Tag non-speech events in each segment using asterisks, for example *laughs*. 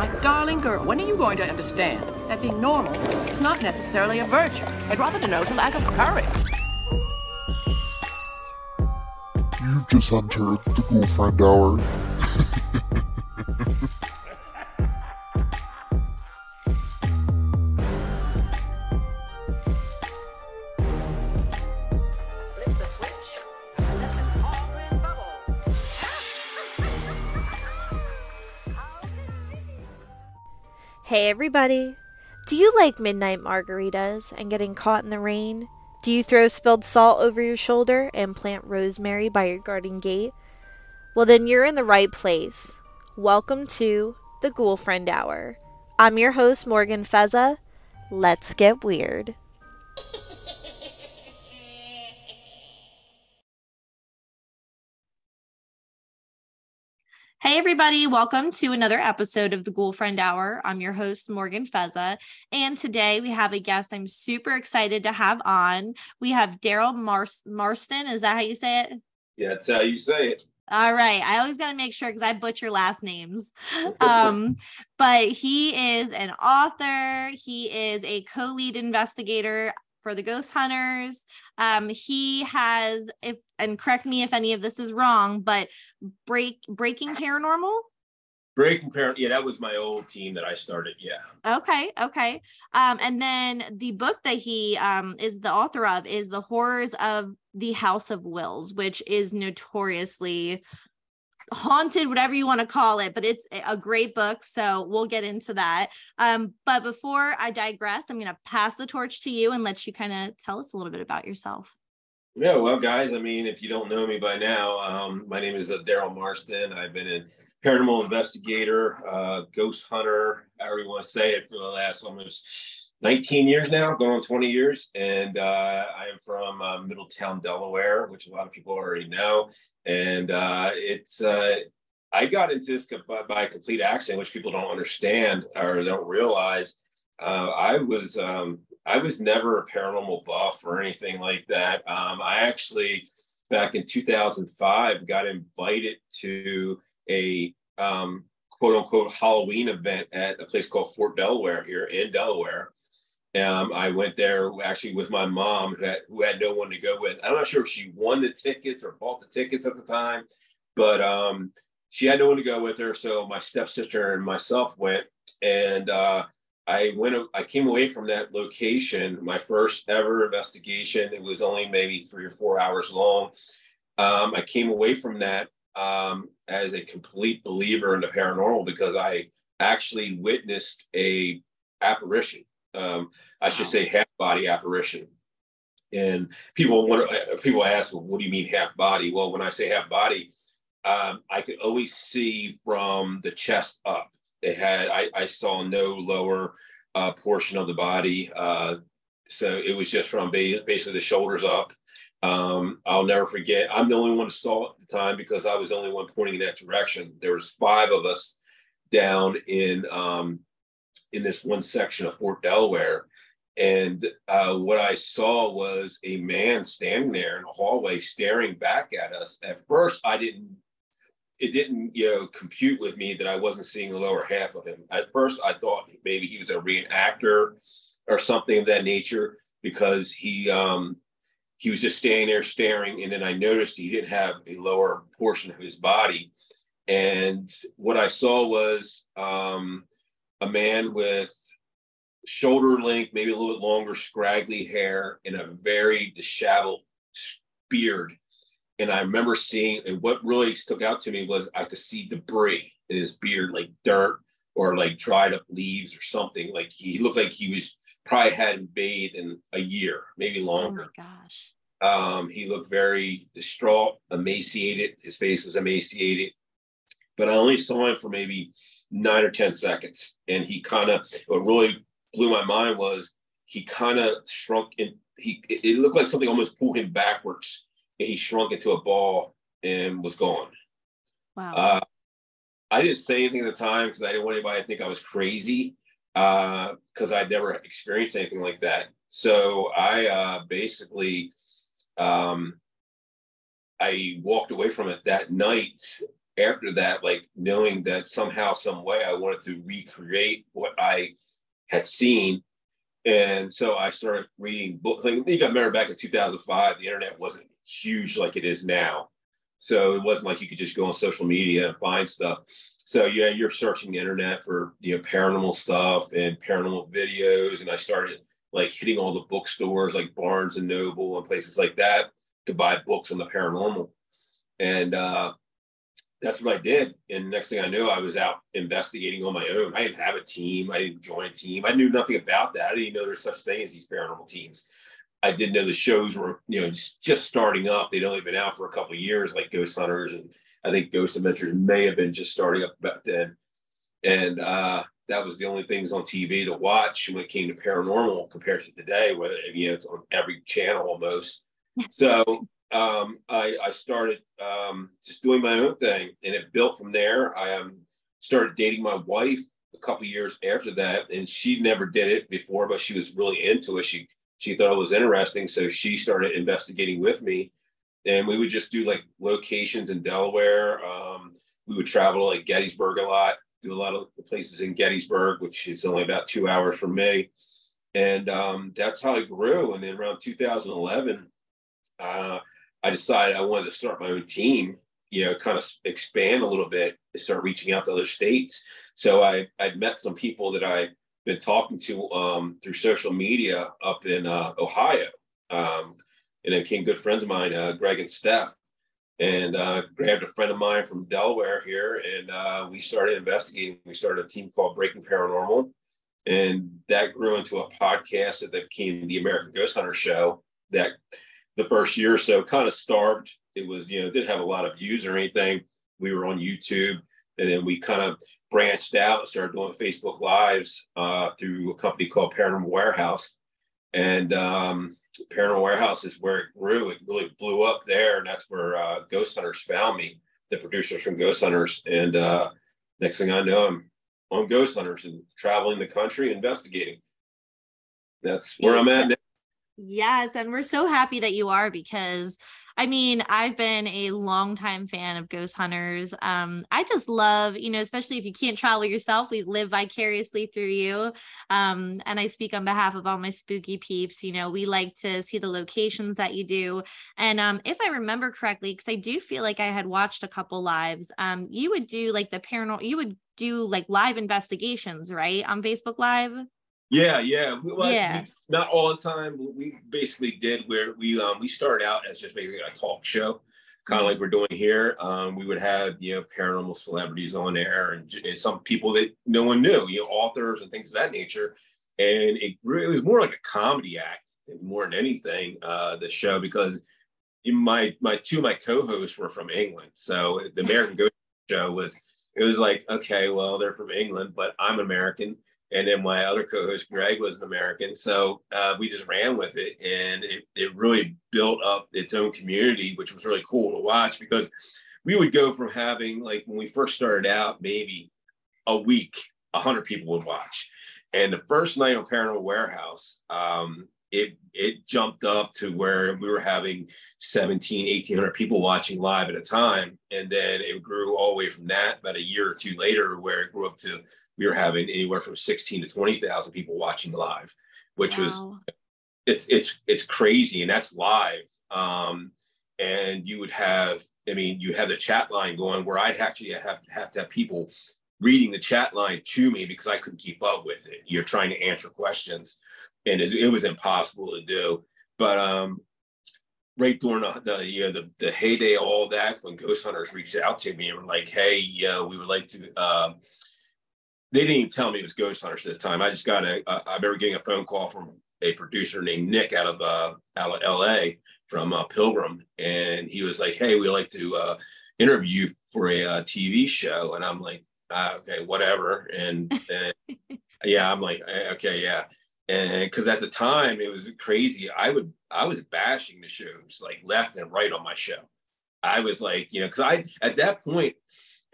My darling girl, when are you going to understand that being normal is not necessarily a virtue? It rather denotes a lack of courage. You've just entered the girlfriend hour. Hey everybody! Do you like midnight margaritas and getting caught in the rain? Do you throw spilled salt over your shoulder and plant rosemary by your garden gate? Well, then you're in the right place. Welcome to the Ghoul Friend Hour. I'm your host, Morgan Feza. Let's get weird. Hey, everybody, welcome to another episode of the Ghoul Friend Hour. I'm your host, Morgan Fezza. And today we have a guest I'm super excited to have on. We have Daryl Mars- Marston. Is that how you say it? Yeah, that's how you say it. All right. I always got to make sure because I butcher last names. *laughs* Um, but he is an author, he is a co lead investigator for the Ghost Hunters. Um, he has, if and correct me if any of this is wrong, but break breaking paranormal. Breaking Parent. Yeah, that was my old team that I started. Yeah. Okay, okay. Um, and then the book that he um is the author of is The Horrors of the House of Wills, which is notoriously haunted, whatever you want to call it, but it's a great book. So we'll get into that. Um, but before I digress, I'm gonna pass the torch to you and let you kind of tell us a little bit about yourself. Yeah, well, guys, I mean, if you don't know me by now, um, my name is uh, Daryl Marston. I've been a paranormal investigator, uh, ghost hunter, however you want to say it, for the last almost 19 years now, going on 20 years. And uh, I am from uh, Middletown, Delaware, which a lot of people already know. And uh, it's, uh, I got into this by, by complete accident, which people don't understand or don't realize. Uh, I was um, I was never a paranormal buff or anything like that. Um, I actually, back in 2005, got invited to a um, quote unquote Halloween event at a place called Fort Delaware here in Delaware. Um, I went there actually with my mom, who had, who had no one to go with. I'm not sure if she won the tickets or bought the tickets at the time, but um, she had no one to go with her. So my stepsister and myself went, and uh, I went. I came away from that location. My first ever investigation. It was only maybe three or four hours long. Um, I came away from that um, as a complete believer in the paranormal because I actually witnessed a apparition. Um, I should say half body apparition. And people want people ask, well, what do you mean half body? Well, when I say half body, um, I could always see from the chest up. It had I, I saw no lower uh, portion of the body, uh, so it was just from basically the shoulders up. Um, I'll never forget. I'm the only one who saw it at the time because I was the only one pointing in that direction. There was five of us down in um, in this one section of Fort Delaware, and uh, what I saw was a man standing there in a hallway staring back at us. At first, I didn't it didn't you know compute with me that I wasn't seeing the lower half of him. At first, I thought maybe he was a reenactor or something of that nature because he um, he was just standing there staring, and then I noticed he didn't have a lower portion of his body, and what I saw was um, a man with shoulder length, maybe a little bit longer, scraggly hair, and a very disheveled beard and I remember seeing, and what really stuck out to me was I could see debris in his beard, like dirt or like dried up leaves or something. Like he looked like he was probably hadn't bathed in a year, maybe longer. Oh my gosh. Um, he looked very distraught, emaciated. His face was emaciated, but I only saw him for maybe nine or 10 seconds. And he kind of, what really blew my mind was he kind of shrunk and he, it looked like something almost pulled him backwards and he shrunk into a ball and was gone. Wow. Uh, I didn't say anything at the time because I didn't want anybody to think I was crazy because uh, I'd never experienced anything like that. So I uh, basically um, I walked away from it that night after that, like knowing that somehow, some way, I wanted to recreate what I had seen. And so I started reading books. Like, you got remember back in 2005, the internet wasn't huge like it is now. So it wasn't like you could just go on social media and find stuff. So yeah, you're searching the internet for you know paranormal stuff and paranormal videos. And I started like hitting all the bookstores like Barnes and Noble and places like that to buy books on the paranormal. And uh, that's what I did. And next thing I knew, I was out investigating on my own. I didn't have a team. I didn't join a team. I knew nothing about that. I didn't know there's such thing as these paranormal teams. I didn't know the shows were, you know, just, just starting up. They'd only been out for a couple years, like Ghost Hunters, and I think Ghost Adventures may have been just starting up back then. And uh, that was the only things on TV to watch when it came to paranormal compared to today, where you know it's on every channel almost. So um, I, I started um, just doing my own thing, and it built from there. I um, started dating my wife a couple years after that, and she never did it before, but she was really into it. She she thought it was interesting, so she started investigating with me, and we would just do like locations in Delaware. Um, we would travel to like Gettysburg a lot, do a lot of places in Gettysburg, which is only about two hours from me, and um, that's how I grew. And then around 2011. Uh, I decided I wanted to start my own team, you know, kind of expand a little bit and start reaching out to other states. So I, I'd met some people that I've been talking to um, through social media up in uh, Ohio. Um, and then became good friends of mine, uh, Greg and Steph. And uh, grabbed a friend of mine from Delaware here, and uh, we started investigating. We started a team called Breaking Paranormal, and that grew into a podcast that became the American Ghost Hunter Show. That the first year or so kind of starved. It was, you know, didn't have a lot of views or anything. We were on YouTube and then we kind of branched out and started doing Facebook Lives uh, through a company called Paranormal Warehouse. And um, Paranormal Warehouse is where it grew. It really blew up there. And that's where uh, Ghost Hunters found me, the producers from Ghost Hunters. And uh, next thing I know, I'm on Ghost Hunters and traveling the country investigating. That's where I'm at now. Yes, and we're so happy that you are because I mean, I've been a longtime fan of Ghost Hunters. Um, I just love, you know, especially if you can't travel yourself, we live vicariously through you. Um, and I speak on behalf of all my spooky peeps. You know, we like to see the locations that you do. And um, if I remember correctly, because I do feel like I had watched a couple lives, um, you would do like the paranormal, you would do like live investigations, right? On Facebook Live. Yeah, yeah. Well, yeah. not all the time. We basically did where we um we started out as just basically a talk show, kind of like we're doing here. Um, we would have you know paranormal celebrities on there and, and, some people that no one knew, you know, authors and things of that nature. And it really it was more like a comedy act more than anything. Uh, the show because my my two of my co-hosts were from England, so the American *laughs* Ghost Show was it was like okay, well they're from England, but I'm American and then my other co-host Greg was an American, so uh, we just ran with it, and it, it really built up its own community, which was really cool to watch because we would go from having like when we first started out, maybe a week, hundred people would watch, and the first night on Paranormal Warehouse, um, it it jumped up to where we were having 17 1800 people watching live at a time. And then it grew all the way from that about a year or two later where it grew up to we were having anywhere from 16 to 20,000 people watching live, which wow. was it's it's it's crazy and that's live. Um, and you would have, I mean, you have the chat line going where I'd actually have, have to have people reading the chat line to me because I couldn't keep up with it. You're trying to answer questions, and it, it was impossible to do. But um, right during the, the you know the, the heyday all that, when Ghost Hunters reached out to me and were like, "Hey, yeah, we would like to." Uh, they didn't even tell me it was Ghost Hunters this time. I just got a, I remember getting a phone call from a producer named Nick out of uh, out of LA from uh, Pilgrim, and he was like, "Hey, we'd like to uh, interview you for a uh, TV show," and I'm like, ah, "Okay, whatever." And, and *laughs* yeah, I'm like, eh, "Okay, yeah." And because at the time it was crazy, I would I was bashing the shows like left and right on my show. I was like, you know, because I at that point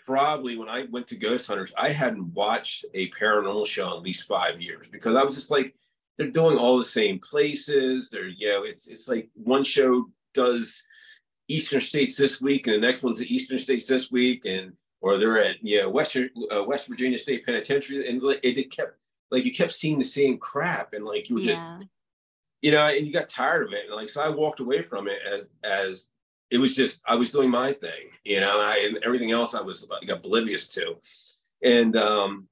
probably when I went to Ghost Hunters, I hadn't watched a paranormal show in at least five years because I was just like, they're doing all the same places. They're, you know, it's it's like one show does Eastern states this week and the next one's the Eastern states this week. And or they're at you know Western uh, West Virginia State Penitentiary, and it, it kept like you kept seeing the same crap, and like you were Yeah. just you know, and you got tired of it, and like so I walked away from it as, as it was just I was doing my thing, you know, and, I, and everything else I was like oblivious to, and um,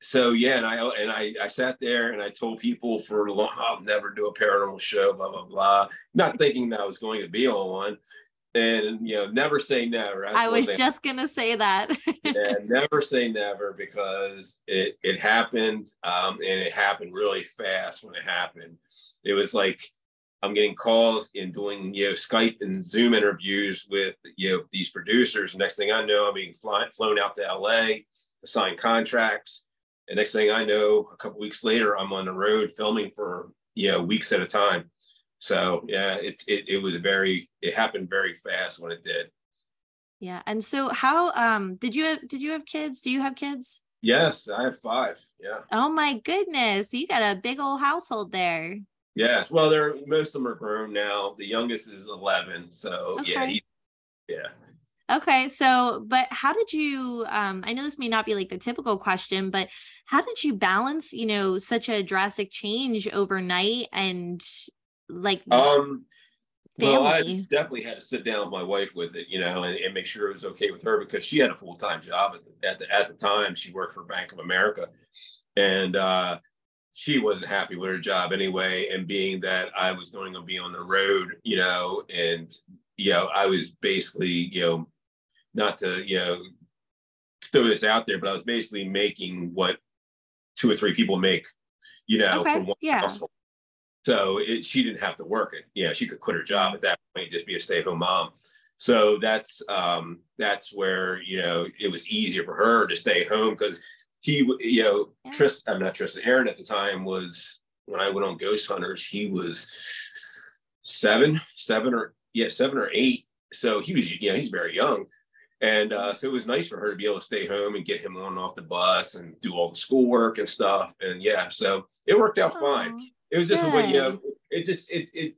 so yeah, and I and I I sat there and I told people for a long I'll never do a paranormal show, blah blah blah, not thinking that I was going to be on one, and you know, never say never. That's I was thing. just gonna say that. yeah, never say never because it it happened um, and it happened really fast when it happened. It was like I'm getting calls and doing you know Skype and Zoom interviews with you know these producers. Next thing I know, I'm being fly, flown out to LA to sign contracts. And next thing I know, a couple weeks later, I'm on the road filming for you know weeks at a time. So yeah, it it, it was very it happened very fast when it did. yeah. And so how um did you have did you have kids? Do you have kids? Yes, I have five. Yeah. Oh my goodness. You got a big old household there. Yes. Well, they're most of them are grown now. The youngest is 11. So yeah, Okay. he, yeah. Okay, so but how did you um I know this may not be like the typical question, but how did you balance, you know, such a drastic change overnight and like Um, well, I definitely had to sit down with my wife with it, you know, and, and make sure it was okay with her because she had a full time job at the, at the at the time. She worked for Bank of America, and uh, she wasn't happy with her job anyway. And being that I was going to be on the road, you know, and you know, I was basically, you know, not to you know throw this out there, but I was basically making what two or three people make, you know, Okay, from one yeah. household. So it, she didn't have to work it. You know, she could quit her job at that point, just be a stay-at-home mom. So that's um, that's where you know it was easier for her to stay home because he, you know, Yeah. Tristan, I'm not Tristan. Aaron at the time was when I went on Ghost Hunters. He was seven, seven or yeah, seven or eight. So he was, you know, he's very young. And uh, so it was nice for her to be able to stay home and get him on and off the bus and do all the schoolwork and stuff. And yeah, so it worked out fine. It was just a way, you know, it just it it.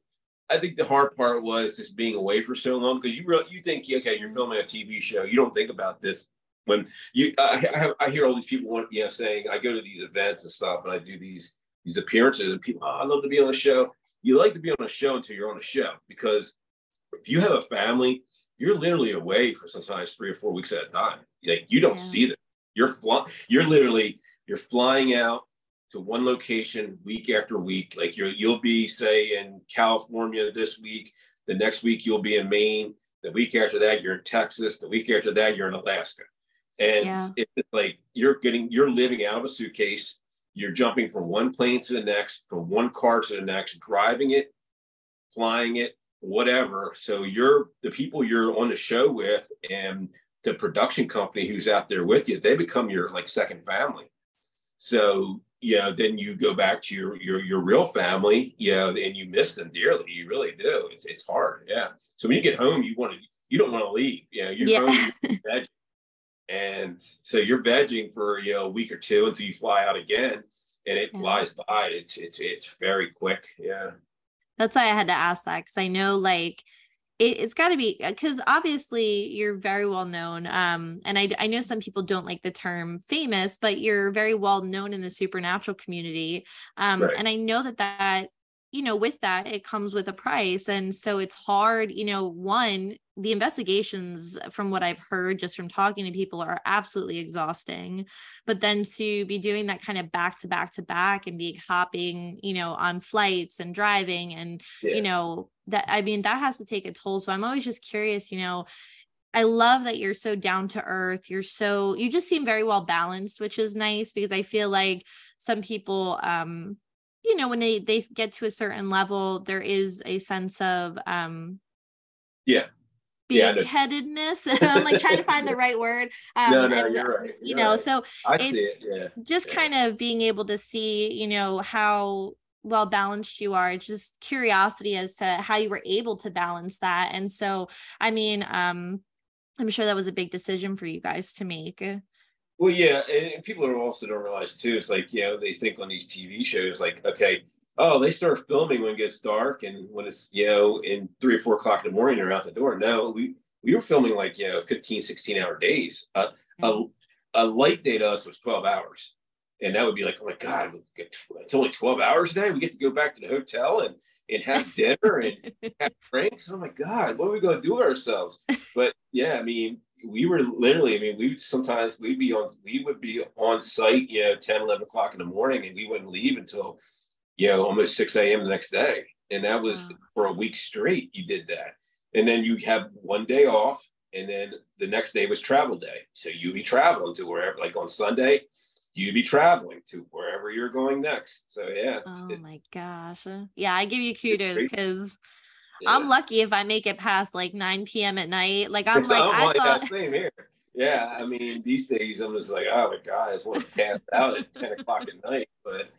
I think the hard part was just being away for so long because you really you think okay you're filming a TV show you don't think about this when you I, I, have, I hear all these people want you know saying I go to these events and stuff and I do these these appearances and people oh, I love to be on a show you like to be on a show until you're on a show because if you have a family you're literally away for sometimes three or four weeks at a time like you don't Yeah. see them you're flying you're literally you're flying out to one location week after week. Like you'll you'll be say in California this week, the next week you'll be in Maine, the week after that you're in Texas, the week after that you're in Alaska. And Yeah. it's like you're getting you're living out of a suitcase, you're jumping from one plane to the next, from one car to the next, driving it, flying it, whatever. So you're the people you're on the show with and the production company who's out there with you, they become your like second family. So you know, then you go back to your your your real family, you know, and you miss them dearly. You really do. It's it's hard. Yeah. So when you get home, you want to you don't want to leave. You know, you're Yeah. home. *laughs* and so you're vegging for you know a week or two until you fly out again, and it Yeah. flies by. It's it's it's very quick. Yeah. That's why I had to ask that because I know like it, it's got to be because obviously you're very well known. Um, and I I know some people don't like the term famous, but you're very well known in the supernatural community. Um, Right. and I know that that you know with that it comes with a price, and so it's hard. You know, one the investigations from what I've heard just from talking to people are absolutely exhausting but then to be doing that kind of back to back to back and be hopping you know on flights and driving and Yeah. you know that i mean that has to take a toll so i'm always just curious you know i love that you're so down to earth you're so you just seem very well balanced which is nice because i feel like some people um you know when they they get to a certain level there is a sense of um Yeah. Yeah, big headedness i'm *laughs* *laughs* like trying to find the right word um No, no, and, you're right, you you're know right. so I It's- see it. Yeah. just Yeah. kind of being able to see, you know, how well balanced you are. It's just curiosity as to how you were able to balance that. And so, I mean, um, I'm sure that was a big decision for you guys to make. Well, yeah, and, and people are also don't realize too. It's like you know they think on these TV shows like okay, oh they start filming when it gets dark and when it's you know in three or four o'clock in the morning they're out the door. No, we we were filming like you know 15 16 hour days. Uh, a, a light day to us was 12 hours. And that would be like oh my god it's only 12 hours a day we get to go back to the hotel and and have dinner and *laughs* have drinks. Oh my god what are we going to do with ourselves? But yeah i mean we were literally i mean we sometimes we'd be on we would be on site you know 10 11 o'clock in the morning and we wouldn't leave until you know almost 6 a.m the next day. And that was wow. for a week straight you did that. And then you have one day off and then the next day was travel day. So you be traveling to wherever like on sunday you be traveling to wherever you're going next. So yeah oh it, my gosh. Yeah i give you kudos because yeah. i'm lucky if i make it past like 9 p.m at night. Like i'm like i thought same here. Yeah i mean these days i'm just like oh my god i just want to pass out at 10 o'clock at night but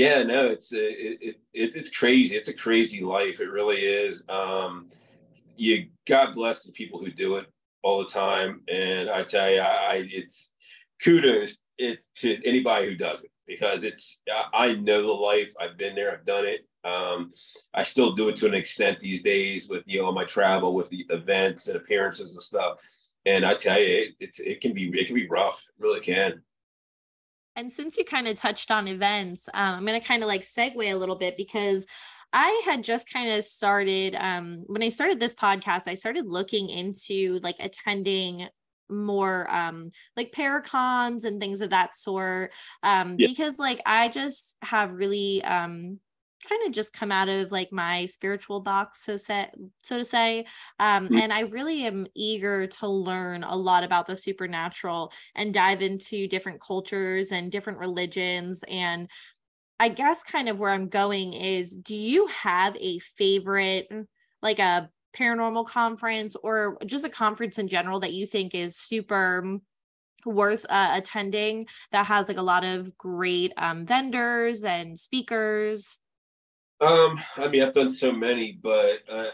yeah no it's it, it, it, it's crazy it's a crazy life it really is um you God bless the people who do it all the time. And I tell you, I, it's kudos it's to anybody who does it because it's I know the life. I've been there. I've done it. Um, I still do it to an extent these days with you know my travel with the events and appearances and stuff. And I tell you, it, it's it can be it can be rough. It really can. And since you kind of touched on events, um, I'm going to kind of like segue a little bit because I had just kind of started um, when I started this podcast, I started looking into like attending more um like paracons and things of that sort um yeah. because like I just have really um kind of just come out of like my spiritual box so set so to say um mm-hmm. and i really am eager to learn a lot about the supernatural and dive into different cultures and different religions and I guess kind of where I'm going is do you have a favorite, like a paranormal conference or just a conference in general that you think is super worth uh, attending that has like a lot of great um, vendors and speakers? Um, I mean, I've done so many, but uh,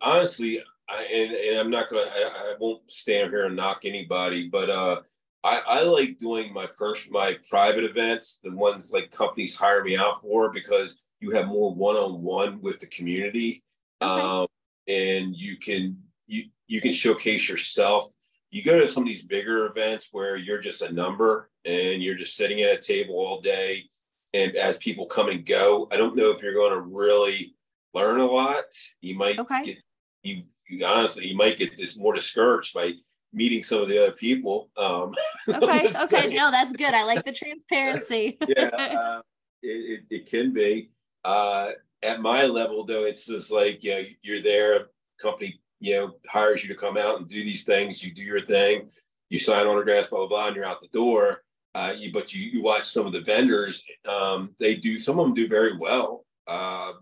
honestly, I, and, and I'm not gonna, I, I won't stand here and knock anybody, but uh, I, I like doing my pers- my private events, the ones like companies hire me out for because you have more one on one with the community, okay. um, and you can you you can showcase yourself. You go to some of these bigger events where you're just a number and you're just sitting at a table all day, and as people come and go, I don't know if you're going to really learn a lot. You might okay. get you, you honestly you might get this more discouraged by meeting some of the other people. Um, *laughs* okay, okay, no, that's good. I like the transparency. *laughs* yeah, uh, it, it, it, can be. Uh, at my level, though, it's just like you know, you're there. Company, you know, hires you to come out and do these things. You do your thing. You sign autographs, blah blah blah, and you're out the door. Uh, you, but you, you watch some of the vendors. Um, they do. Some of them do very well. Uh,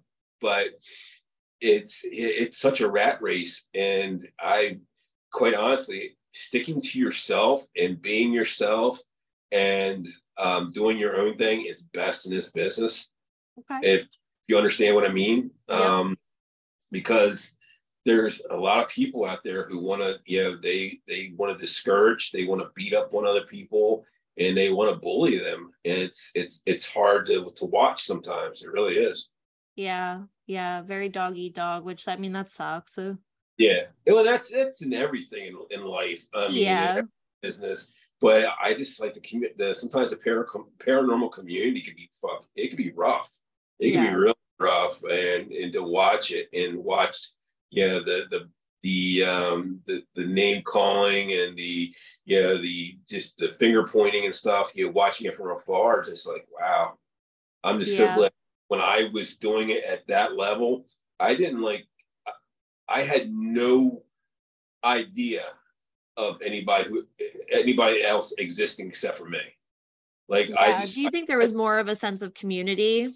but it's it, it's such a rat race, and I quite honestly sticking to yourself and being yourself and um, doing your own thing is best in this business. Okay. If you understand what I mean, yeah. um, because there's a lot of people out there who want to, you know, they they want to discourage, they want to beat up on other people, and they want to bully them, and it's it's it's hard to to watch sometimes. It really is. Yeah, yeah, very dog eat dog, which I mean that sucks. So yeah, well, that's that's in everything in, in life. I mean, yeah, business. But I just like the community. The, sometimes the para- paranormal community can be fuck. It can be rough. It can yeah. be real rough, and and to watch it and watch, you know, the the the um the the name calling and the you know the just the finger pointing and stuff. You know, watching it from afar, just like wow. I'm just yeah. so glad when I was doing it at that level. I didn't like I had no idea of anybody who anybody else existing except for me. Like yeah. I just, do you think there was more of a sense of community?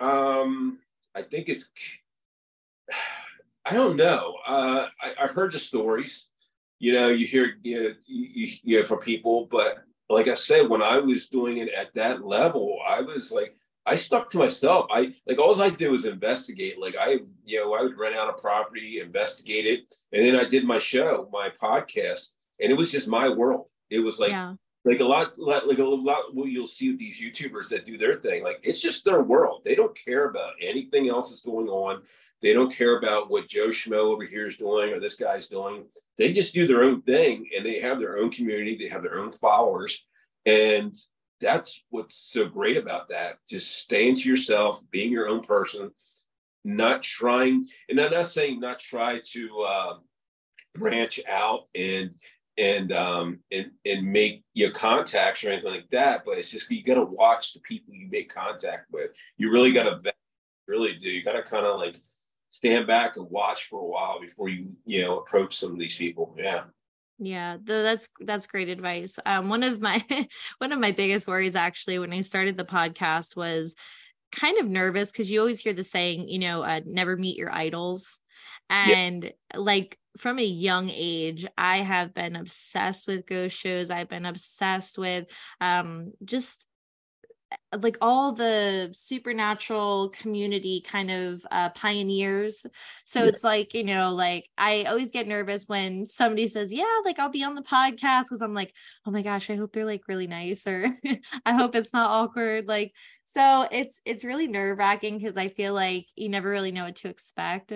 Um, I think it's I don't know. Uh, I, I've heard the stories. You know, you hear you you, you know from people, but like I said, when I was doing it at that level, I was like, I stuck to myself. I like all I did was investigate. Like I, you know, I would rent out a property, investigate it, and then I did my show, my podcast, and it was just my world. It was like yeah. like a lot, like a lot. Well, you'll see with these YouTubers that do their thing. Like it's just their world. They don't care about anything else that's going on. They don't care about what Joe Schmo over here is doing or this guy's doing. They just do their own thing and they have their own community. They have their own followers. And that's what's so great about that. Just staying to yourself, being your own person, not trying, and I'm not saying not try to uh, branch out and and um and and make your contacts or anything like that but it's just you got to watch the people you make contact with you really got to really do you got to kind of like stand back and watch for a while before you you know approach some of these people. Yeah. Yeah that's that's great advice. Um one of my *laughs* one of my biggest worries actually when i started the podcast was kind of nervous because you always hear the saying you know uh, never meet your idols. And yeah. like from a young age i have been obsessed with ghost shows. I've been obsessed with um just like all the supernatural community kind of uh, pioneers so yeah. it's like you know like i always get nervous when somebody says yeah like i'll be on the podcast because i'm like oh my gosh i hope they're like really nice or *laughs* i hope it's not awkward like so it's it's really nerve wracking because i feel like you never really know what to expect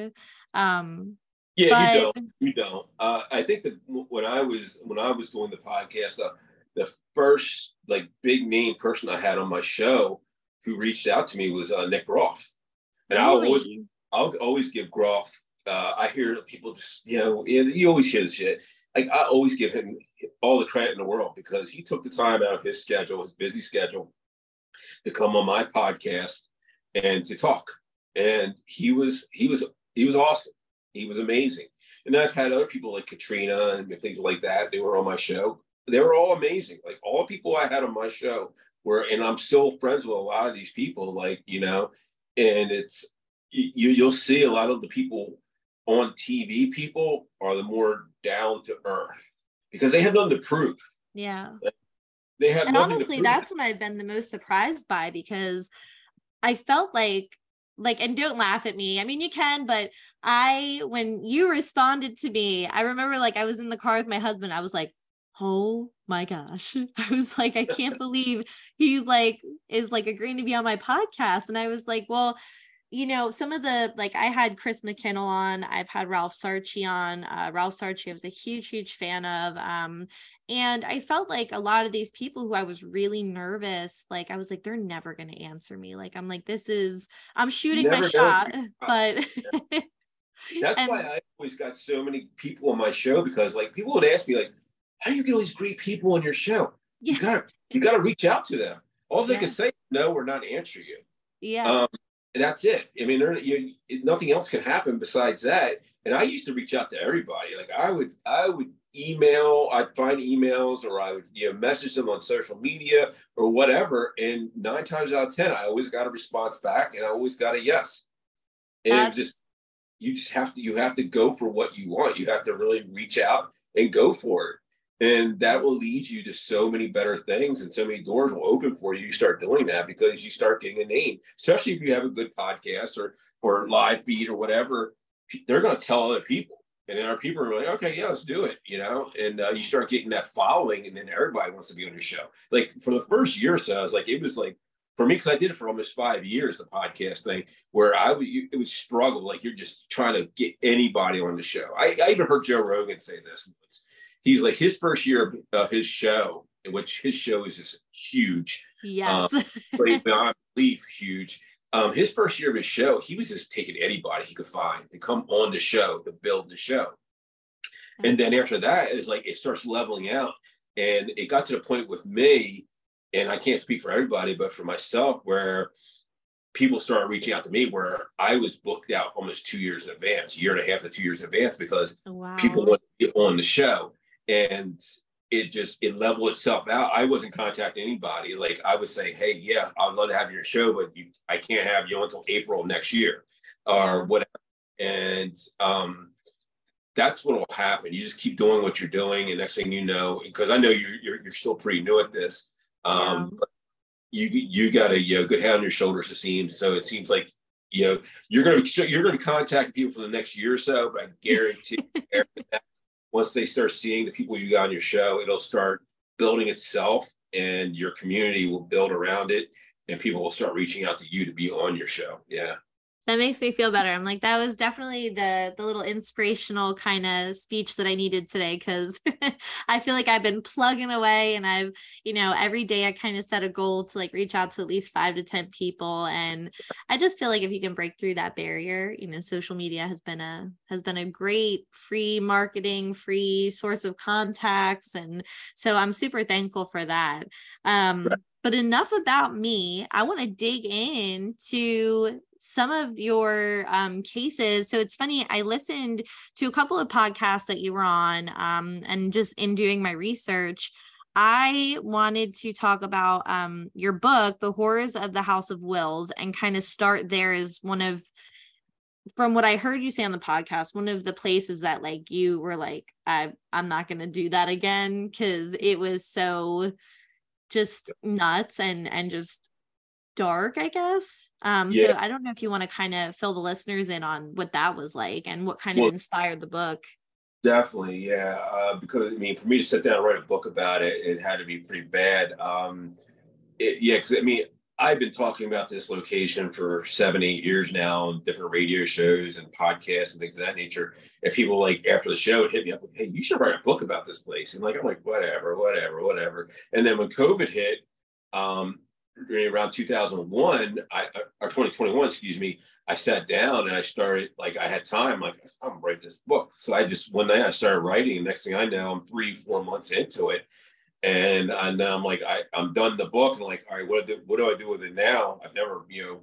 um yeah, but... you don't. You don't. Uh, I think that when I was when I was doing the podcast, uh, the first like big name person I had on my show who reached out to me was uh, Nick Groff, and really? I always I'll always give Groff. Uh, I hear people just you know you always hear the shit. Like I always give him all the credit in the world because he took the time out of his schedule, his busy schedule, to come on my podcast and to talk. And he was he was he was awesome. He was amazing. And I've had other people like Katrina and things like that. They were on my show. They were all amazing. Like all the people I had on my show were, and I'm still friends with a lot of these people. Like you know, and it's you. You'll see a lot of the people on TV. People are the more down to earth because they have nothing to prove. Yeah. Like, they have. And honestly, that's what I've been the most surprised by because I felt like like and don't laugh at me i mean you can but i when you responded to me i remember like i was in the car with my husband i was like oh my gosh *laughs* i was like i can't *laughs* believe he's like is like agreeing to be on my podcast and i was like well you know, some of the like I had Chris McKinnell on, I've had Ralph Sarchie on. Uh, Ralph Sarchie I was a huge, huge fan of. Um, and I felt like a lot of these people who I was really nervous, like I was like, they're never gonna answer me. Like I'm like, this is I'm shooting never my shot, *laughs* but that's and, why I always got so many people on my show because like people would ask me, like, how do you get all these great people on your show? Yeah. You gotta you gotta reach out to them. All they yeah. can say, no, we're not answering you. Yeah. Um, that's it. I mean, you, nothing else can happen besides that. And I used to reach out to everybody. Like I would, I would email, I'd find emails, or I would you know message them on social media or whatever. And nine times out of ten, I always got a response back, and I always got a yes. And That's... it just you just have to you have to go for what you want. You have to really reach out and go for it and that will lead you to so many better things and so many doors will open for you you start doing that because you start getting a name. Especially if you have a good podcast or or live feed or whatever they're going to tell other people. And then our people are like okay yeah let's do it you know? And uh, you start getting that following and then everybody wants to be on your show. Like for the first year or so i was like it was like for me because i did it for almost five years the podcast thing where i would it would struggle like you're just trying to get anybody on the show. I, I even heard joe rogan say this once he's like his first year of his show, which his show is just huge. Yes. Um, *laughs* beyond belief, huge. Um, his first year of his show, he was just taking anybody he could find to come on the show to build the show. And then after that, it's like it starts leveling out. And it got to the point with me, and I can't speak for everybody, but for myself, where people started reaching out to me where I was booked out almost two years in advance, year and a half to two years in advance, because wow. people want to get on the show and it just it leveled itself out. I wasn't contacting anybody. Like I was saying, hey, yeah, I'd love to have your show, but you, I can't have you until April next year or whatever. And um, that's what will happen. You just keep doing what you're doing, and next thing you know, because I know you're, you're, you're still pretty new at this. Um, yeah. You you got a you know, good head on your shoulders. It seems so. It seems like you know you're gonna you're gonna contact people for the next year or so, but I guarantee *laughs* once they start seeing the people you got on your show, it'll start building itself and your community will build around it and people will start reaching out to you to be on your show. Yeah. That makes me feel better. I'm like, that was definitely the the little inspirational kind of speech that I needed today because *laughs* I feel like I've been plugging away and I've, you know, every day I kind of set a goal to like reach out to at least five to 10 people. And I just feel like if you can break through that barrier, you know, social media has been a has been a great free marketing, free source of contacts. And so I'm super thankful for that. Um, but enough about me. I want to dig into some of your um, cases. So it's funny, I listened to a couple of podcasts that you were on, um, and just in doing my research, I wanted to talk about um, your book, The Horrors of the House of Wills, and kind of start there as one of from what I heard you say on the podcast, one of the places that like you were like, I I'm not gonna do that again because it was so just nuts and and just dark, I guess. Um, yeah. so I don't know if you want to kind of fill the listeners in on what that was like and what kind well, of inspired the book. Definitely, yeah. Uh, because I mean, for me to sit down and write a book about it, it had to be pretty bad. Um, it, yeah, because I mean, I've been talking about this location for seven, eight years now on different radio shows and podcasts and things of that nature. And people like after the show hit me up, like, hey, you should write a book about this place. And like, I'm like, whatever, whatever, whatever. And then when COVID hit, um, around 2001, I, or 2021, excuse me, I sat down and I started, like, I had time, like, I'm gonna write this book. So I just, one night I started writing. And next thing I know, I'm three, four months into it and and I'm like I I'm done the book and like all right what do what do I do with it now? I've never you know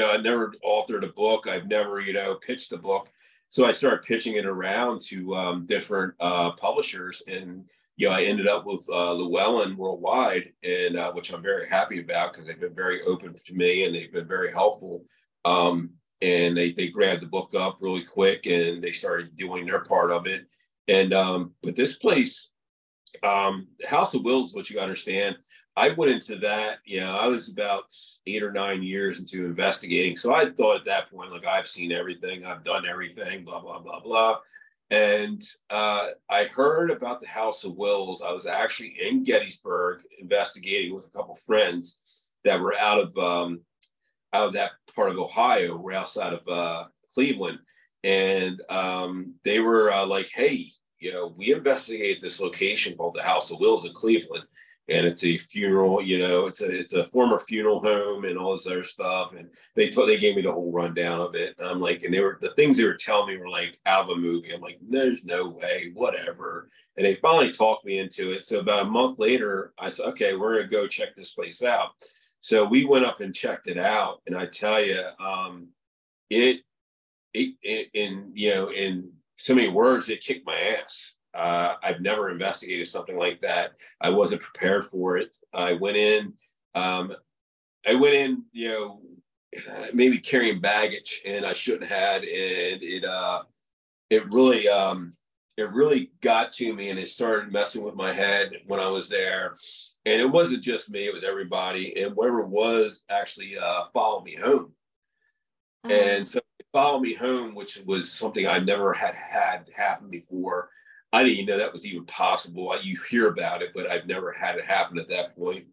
know I never authored a book. I've never you know pitched a book. So I started pitching it around to um, different uh, publishers, and you know I ended up with uh, Llewellyn Worldwide, and uh, which I'm very happy about because they've been very open to me and they've been very helpful. Um, and they they grabbed the book up really quick and they started doing their part of it. And um, but this place um, House of Wills, what you understand, I went into that, you know, I was about eight or nine years into investigating. So I thought at that point, like, I've seen everything, I've done everything, blah, blah, blah, blah. And uh, I heard about the House of Wills. I was actually in Gettysburg investigating with a couple friends that were out of um, out of that part of Ohio. We're outside of uh, Cleveland, and um, they were uh, like, "Hey, you know, we investigated this location called the House of Wills in Cleveland, and it's a funeral. You know, it's a it's a former funeral home and all this other stuff. And they told they gave me the whole rundown of it. And I'm like, and they were the things they were telling me were like out of a movie. I'm like, there's no way, whatever. And they finally talked me into it. So about a month later, I said, okay, we're gonna go check this place out. So we went up and checked it out, and I tell you, um, it, it, it in you know in so many words, it kicked my ass. Uh, I've never investigated something like that. I wasn't prepared for it. I went in, um, I went in, you know, *sighs* maybe carrying baggage, and I shouldn't had, and it, uh, it really, um, it really got to me, and it started messing with my head when I was there. And it wasn't just me; it was everybody, and whoever was actually uh, followed me home. Mm-hmm. And so follow me home, which was something I never had had happen before. I didn't even know that was even possible. You hear about it, but I've never had it happen at that point.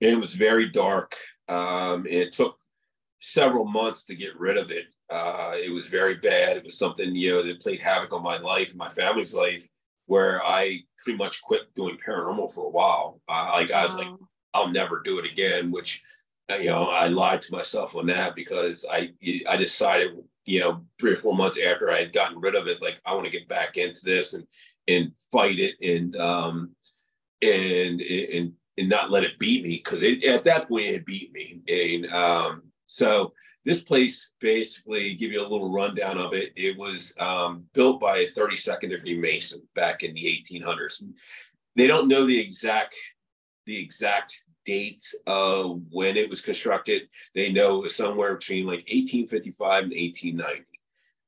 And it was very dark. Um, and it took several months to get rid of it. Uh, it was very bad. It was something, you know, that played havoc on my life and my family's life, where I pretty much quit doing paranormal for a while. Uh, like I was like, I'll never do it again, which you know, I lied to myself on that because I I decided, you know, three or four months after I had gotten rid of it, like I want to get back into this and and fight it and um and and and not let it beat me because at that point it beat me. And um, so this place basically give you a little rundown of it. It was um, built by a 32nd degree Mason back in the 1800s. They don't know the exact the exact date of when it was constructed. They know it was somewhere between like 1855 and 1890.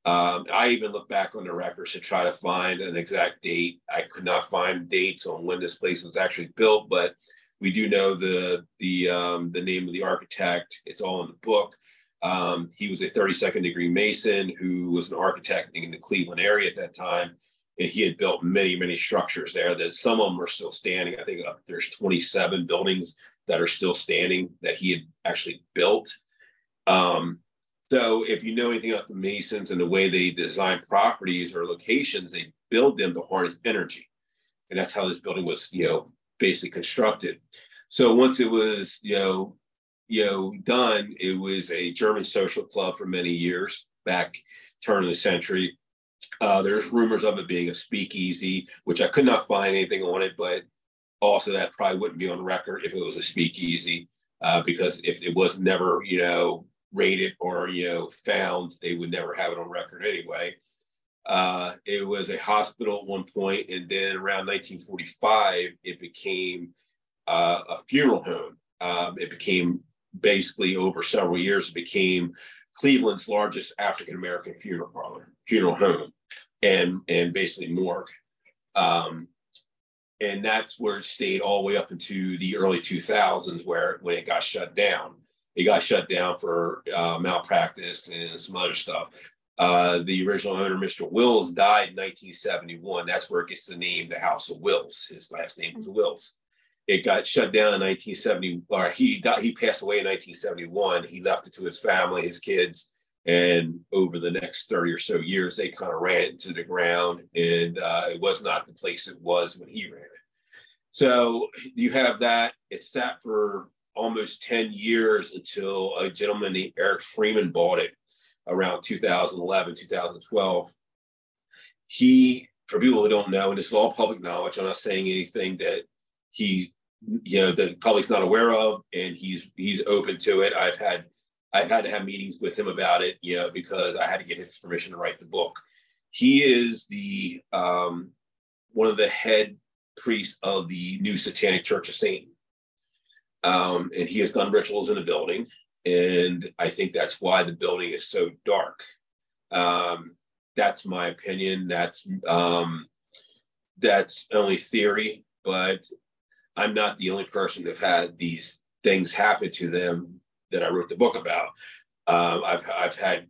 Um, I even looked back on the records to try to find an exact date. I could not find dates on when this place was actually built, but we do know the the um, the name of the architect. It's all in the book. Um, he was a 32nd degree Mason who was an architect in the Cleveland area at that time and he had built many, many structures there that some of them are still standing. I think uh, there's 27 buildings that are still standing that he had actually built. Um, So if you know anything about the Masons and the way they design properties or locations, they build them to harness energy. And that's how this building was, you know, basically constructed. So once it was, you know, you know, done, it was a German social club for many years back turn of the century. Uh, there's rumors of it being a speakeasy, which I could not find anything on it, but also that probably wouldn't be on record if it was a speakeasy, uh, because if it was never, you know, rated or you know found, they would never have it on record anyway. Uh, it was a hospital at one point, and then around 1945, it became uh, a funeral home. Um, it became basically over several years, became Cleveland's largest African American funeral parlor, funeral home, and and basically morgue. Um, and that's where it stayed all the way up into the early 2000s, where when it got shut down. It got shut down for uh, malpractice and some other stuff. Uh, the original owner, Mr. Wills, died in 1971. That's where it gets the name, the House of Wills. His last name was Wills. It got shut down in 1970, or he died, he passed away in 1971. He left it to his family, his kids, and over the next 30 or so years, they kind of ran it into the ground, and uh, it was not the place it was when he ran it. So you have that. It sat for almost 10 years until a gentleman named Eric Freeman bought it around 2011, 2012. He, for people who don't know, and this is all public knowledge, I'm not saying anything that he's, you know, the public's not aware of, and he's he's open to it. I've had I've had to have meetings with him about it, you know, because I had to get his permission to write the book. He is the um, one of the head priests of the New Satanic Church of Satan um, and he has done rituals in the building. And I think that's why the building is so dark. Um, that's my opinion. That's um, that's only theory, but I'm not the only person that had these things happen to them that I wrote the book about. Um, I've I've had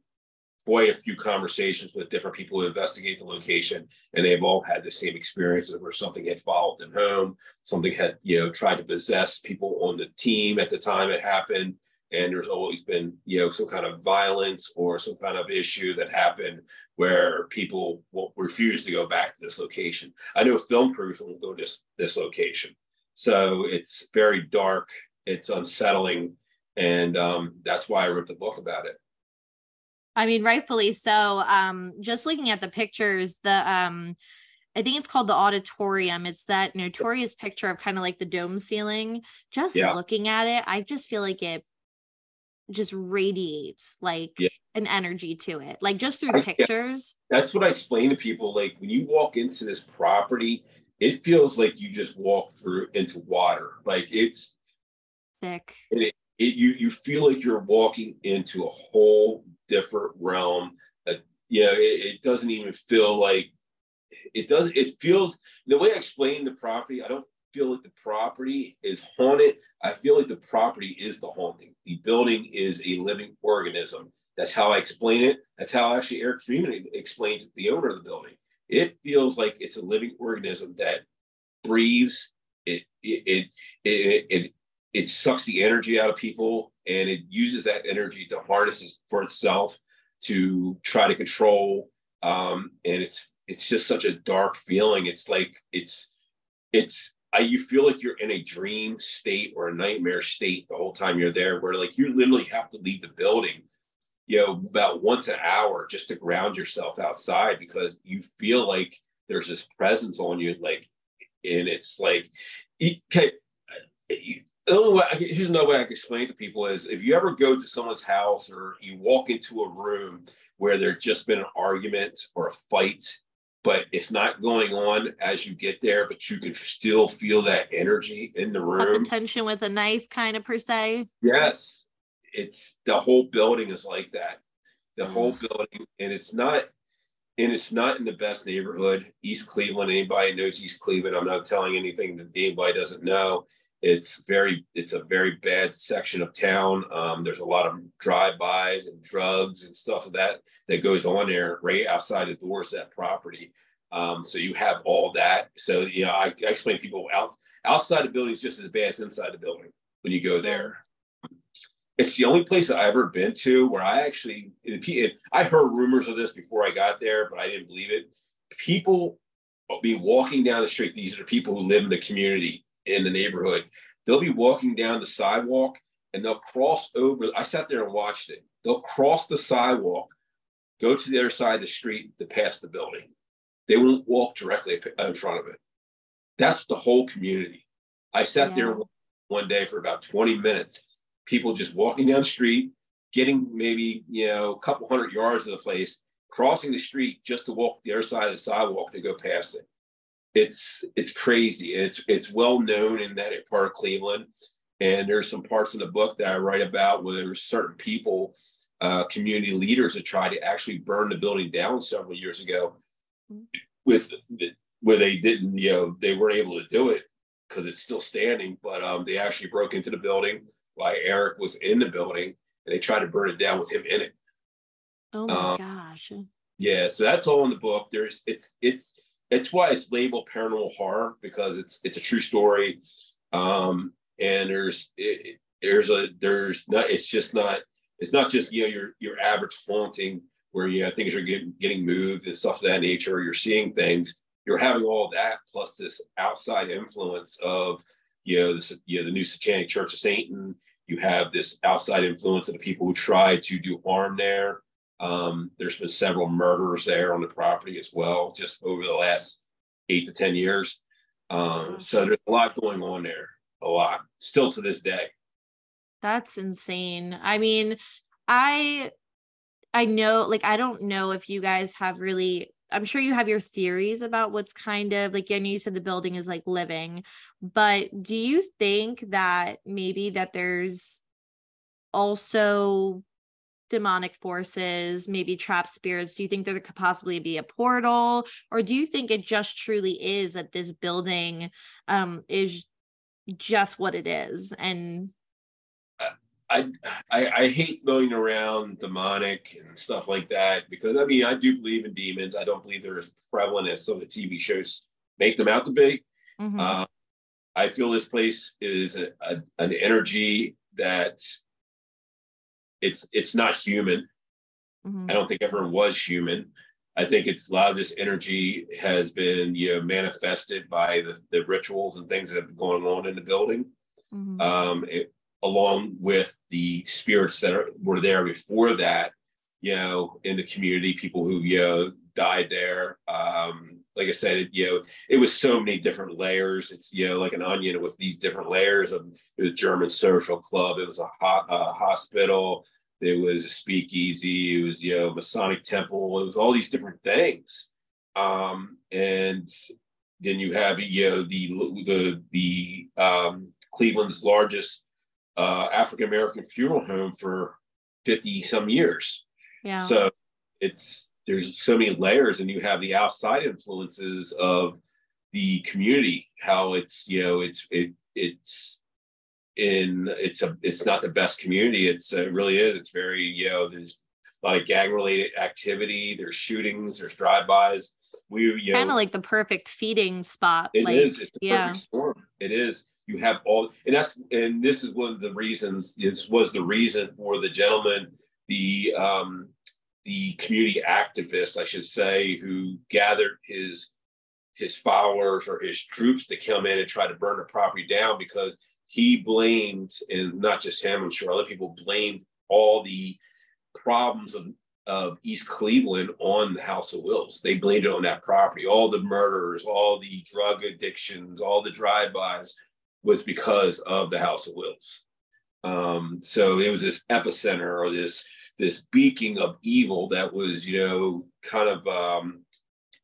quite a few conversations with different people who investigate the location, and they've all had the same experiences where something had followed them home, something had you know tried to possess people on the team at the time it happened, and there's always been you know some kind of violence or some kind of issue that happened where people will refuse to go back to this location. I know film crews won't go to this this location, so it's very dark, it's unsettling, and um, that's why I wrote the book about it. I mean, rightfully so. Um, just looking at the pictures, the um, I think it's called the auditorium. It's that notorious picture of kind of like the dome ceiling. Just yeah. looking at it, I just feel like it just radiates like yeah. an energy to it, like just through pictures. That's what I explain to people. Like when you walk into this property, it feels like you just walk through into water. Like it's thick. It, it, you you feel like you're walking into a whole different realm that it, it doesn't even feel like it does it feels the way i explain the property i don't feel like the property is haunted. I feel like the property is the haunting. The building is a living organism. That's how i explain it. That's how actually eric freeman explains it the owner of the building. It feels like it's a living organism that breathes it it it it, it, it sucks the energy out of people and it uses that energy to harness it for itself to try to control um, and it's it's just such a dark feeling. It's like it's it's I, you feel like you're in a dream state or a nightmare state the whole time you're there where like you literally have to leave the building you know about once an hour just to ground yourself outside because you feel like there's this presence on you like and it's like okay the only way, here's another way I can explain it to people is if you ever go to someone's house or you walk into a room where there's just been an argument or a fight, but it's not going on as you get there, but you can still feel that energy in the room. the tension with a knife, kind of per se. Yes, it's the whole building is like that. The mm. whole building, and it's not, and it's not in the best neighborhood. East Cleveland. Anybody knows East Cleveland? I'm not telling anything that anybody doesn't know it's very, it's a very bad section of town. Um, there's a lot of drive-bys and drugs and stuff of that that goes on there right outside the doors of that property. Um, so you have all that. So you know, I, I explain to people out outside the building is just as bad as inside the building when you go there. it's the only place I've ever been to where I actually I heard rumors of this before I got there, but I didn't believe it. People be walking down the street. These are people who live in the community in the neighborhood. They'll be walking down the sidewalk and they'll cross over. I sat there and watched it. They'll cross the sidewalk, go to the other side of the street to pass the building. They won't walk directly in front of it. That's the whole community. I sat yeah. there one day for about 20 minutes, people just walking down the street, getting maybe, you know, a couple hundred yards of the place, crossing the street just to walk the other side of the sidewalk to go past it. It's it's crazy. It's it's well known in that part of Cleveland. And there's some parts in the book that I write about where there's certain people, uh, community leaders that tried to actually burn the building down several years ago with where they didn't, you know, they weren't able to do it because it's still standing, but um, they actually broke into the building while Eric was in the building and they tried to burn it down with him in it. Oh my um, gosh. Yeah, so that's all in the book. There's it's it's it's why it's labeled paranormal horror because it's it's a true story. Um, and there's it, there's a there's not it's just not it's not just you know your your average haunting where you know things are getting getting moved and stuff of that nature. You're seeing things. You're having all that plus this outside influence of you know this you know the new Satanic Church of Satan. You have this outside influence of the people who try to do harm there. Um, there's been several murders there on the property as well, just over the last eight to ten years. Um, so there's a lot going on there, a lot still to this day. That's insane. I mean, I I know like I don't know if you guys have really I'm sure you have your theories about what's kind of like I know you said the building is like living, but do you think that maybe that there's also demonic forces, maybe trapped spirits? Do you think there could possibly be a portal? Or do you think it just truly is that this building um is just what it is and I, I, I hate going around demonic and stuff like that because I mean I do believe in demons. I don't believe they're as prevalent as some of the TV shows make them out to be. Mm-hmm. Uh, I feel this place is a, a, an energy that it's it's not human. Mm-hmm. I don't think ever was human. I think it's a lot of this energy has been you know manifested by the, the rituals and things that have been going on in the building. Mm-hmm. Um, it, along with the spirits that are, were there before that, you know, in the community, people who, you know, died there. Um, like I said, it, you know, it was so many different layers. It's, you know, like an onion with these different layers of it was German social club. It was a, ho- a hospital. It was a speakeasy. It was, you know, Masonic temple. It was all these different things. Um, and then you have, you know, the, the, the, um, Cleveland's largest uh, African American funeral home for 50 some years. Yeah. So it's there's so many layers, and you have the outside influences of the community, how it's you know it's it it's in it's a it's not the best community. It's it really is. It's very you know there's a lot of gang related activity. There's shootings. There's drive bys. We you know kind of like the perfect feeding spot. It like, is. It's the yeah. perfect storm. It is you have all and that's and this is one of the reasons this was the reason for the gentleman the um the community activist i should say who gathered his his followers or his troops to come in and try to burn the property down because he blamed and not just him i'm sure other people blamed all the problems of of East Cleveland on the House of Wills. They blamed it on that property. All the murders, all the drug addictions, all the drive-bys, was because of the House of Wills. Um, so it was this epicenter or this this beaking of evil that was, you know, kind of um,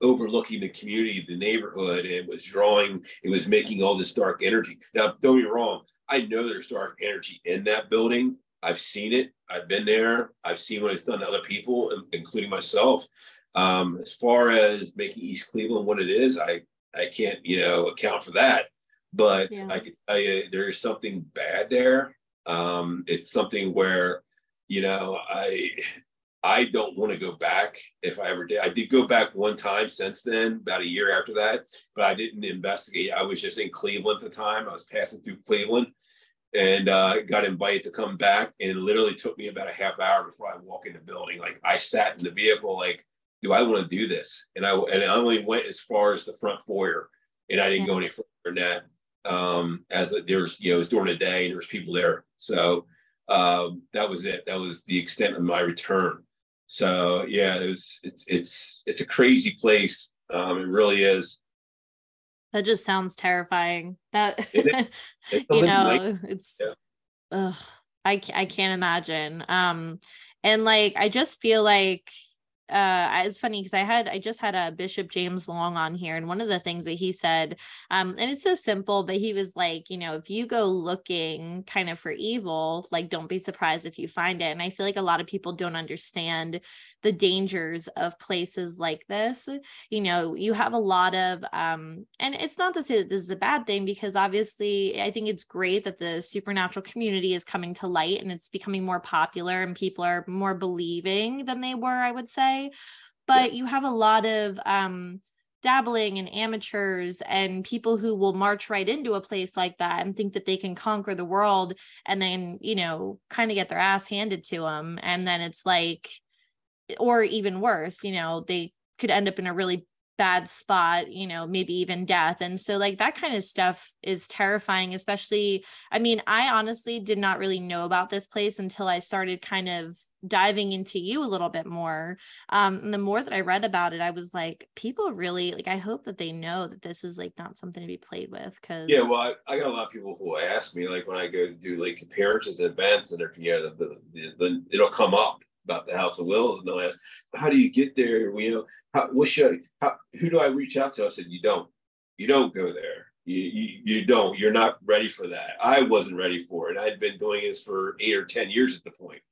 overlooking the community, the neighborhood, and was drawing. It was making all this dark energy. Now, don't be wrong. I know there's dark energy in that building. I've seen it. I've been there. I've seen what it's done to other people, including myself. Um, as far as making East Cleveland what it is, I I can't you know account for that but yeah. I can tell you there is something bad there. Um, it's something where, you know, I I don't want to go back if I ever did. I did go back one time since then, about a year after that, but I didn't investigate. I was just in Cleveland at the time. I was passing through Cleveland. and uh, got invited to come back. And literally took me about a half hour before I walk in the building. Like I sat in the vehicle, like, do I want to do this? And I and I only went as far as the front foyer, and I didn't go any further than that. Um, as there was, you know, it was during the day and there was people there, so um, that was it. That was the extent of my return. So yeah, it was. It's it's it's a crazy place. Um, it really is. That just sounds terrifying. That It *laughs* you know, it's Yeah. ugh, I I can't imagine. Um, and like I just feel like uh it's funny because I had I just had a Bishop James Long on here, and one of the things that he said, um, and it's so simple, but he was like, you know, if you go looking kind of for evil, like don't be surprised if you find it. And I feel like a lot of people don't understand the dangers of places like this you know you have a lot of um and it's not to say that this is a bad thing because obviously i think it's great that the supernatural community is coming to light and it's becoming more popular and people are more believing than they were i would say but you have a lot of um dabbling and amateurs and people who will march right into a place like that and think that they can conquer the world and then you know kind of get their ass handed to them and then it's like or even worse, you know, they could end up in a really bad spot, you know, maybe even death. And so, like, that kind of stuff is terrifying, especially. I mean, I honestly did not really know about this place until I started kind of diving into you a little bit more. Um, and the more that I read about it, I was like, people really like, I hope that they know that this is like not something to be played with. Cause Yeah, well, I, I got a lot of people who ask me, like when I go to do like appearances and events, and if you know, the, the, the, the, it'll come up about the House of Wills, and they'll ask, "How do you get there? You know, how, what should how, who do I reach out to?" I said, "You don't, you don't go there. You, you you don't. You're not ready for that. I wasn't ready for it. I'd been doing this for eight or ten years at the point.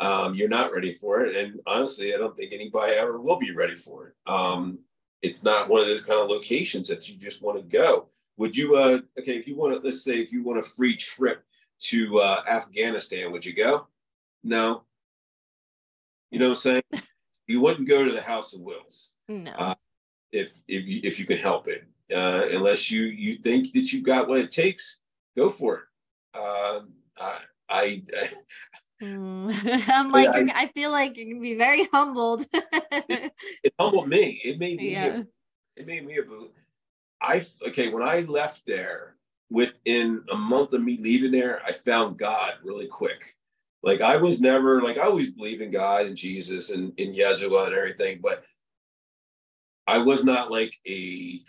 Um, you're not ready for it, and honestly, I don't think anybody ever will be ready for it. Um, it's not one of those kind of locations that you just want to go. Would you? Uh, okay, if you want to, let's say, if you want a free trip to uh, Afghanistan, would you go? No. You know what I'm saying? *laughs* You wouldn't go to the House of Wills no. Uh, if if you if you can help it, uh, unless you you think that you've got what it takes. Go for it. Uh, I, I *laughs* Mm. *laughs* I'm like, I- I feel like you can be very *laughs* humbled. it humbled me. It made me. Yeah. It made me. A, I okay when I left there. Within a month of me leaving there, I found God really quick. Like I was never like I always believe in God and Jesus and in Yeshua and everything, but I was not like a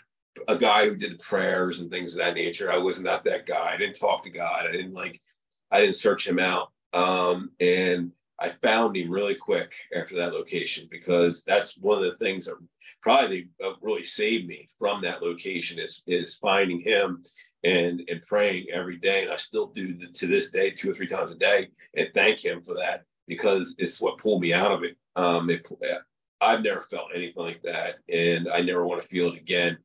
a guy who did prayers and things of that nature. I was not that guy. I didn't talk to God. I didn't like I didn't search him out. Um, and I found him really quick after that location because that's one of the things that probably uh, really saved me from that location is is finding him and and praying every day. And I still do to this day, two or three times a day, and thank him for that because it's what pulled me out of it. Um, it I've never felt anything like that, and I never want to feel it again.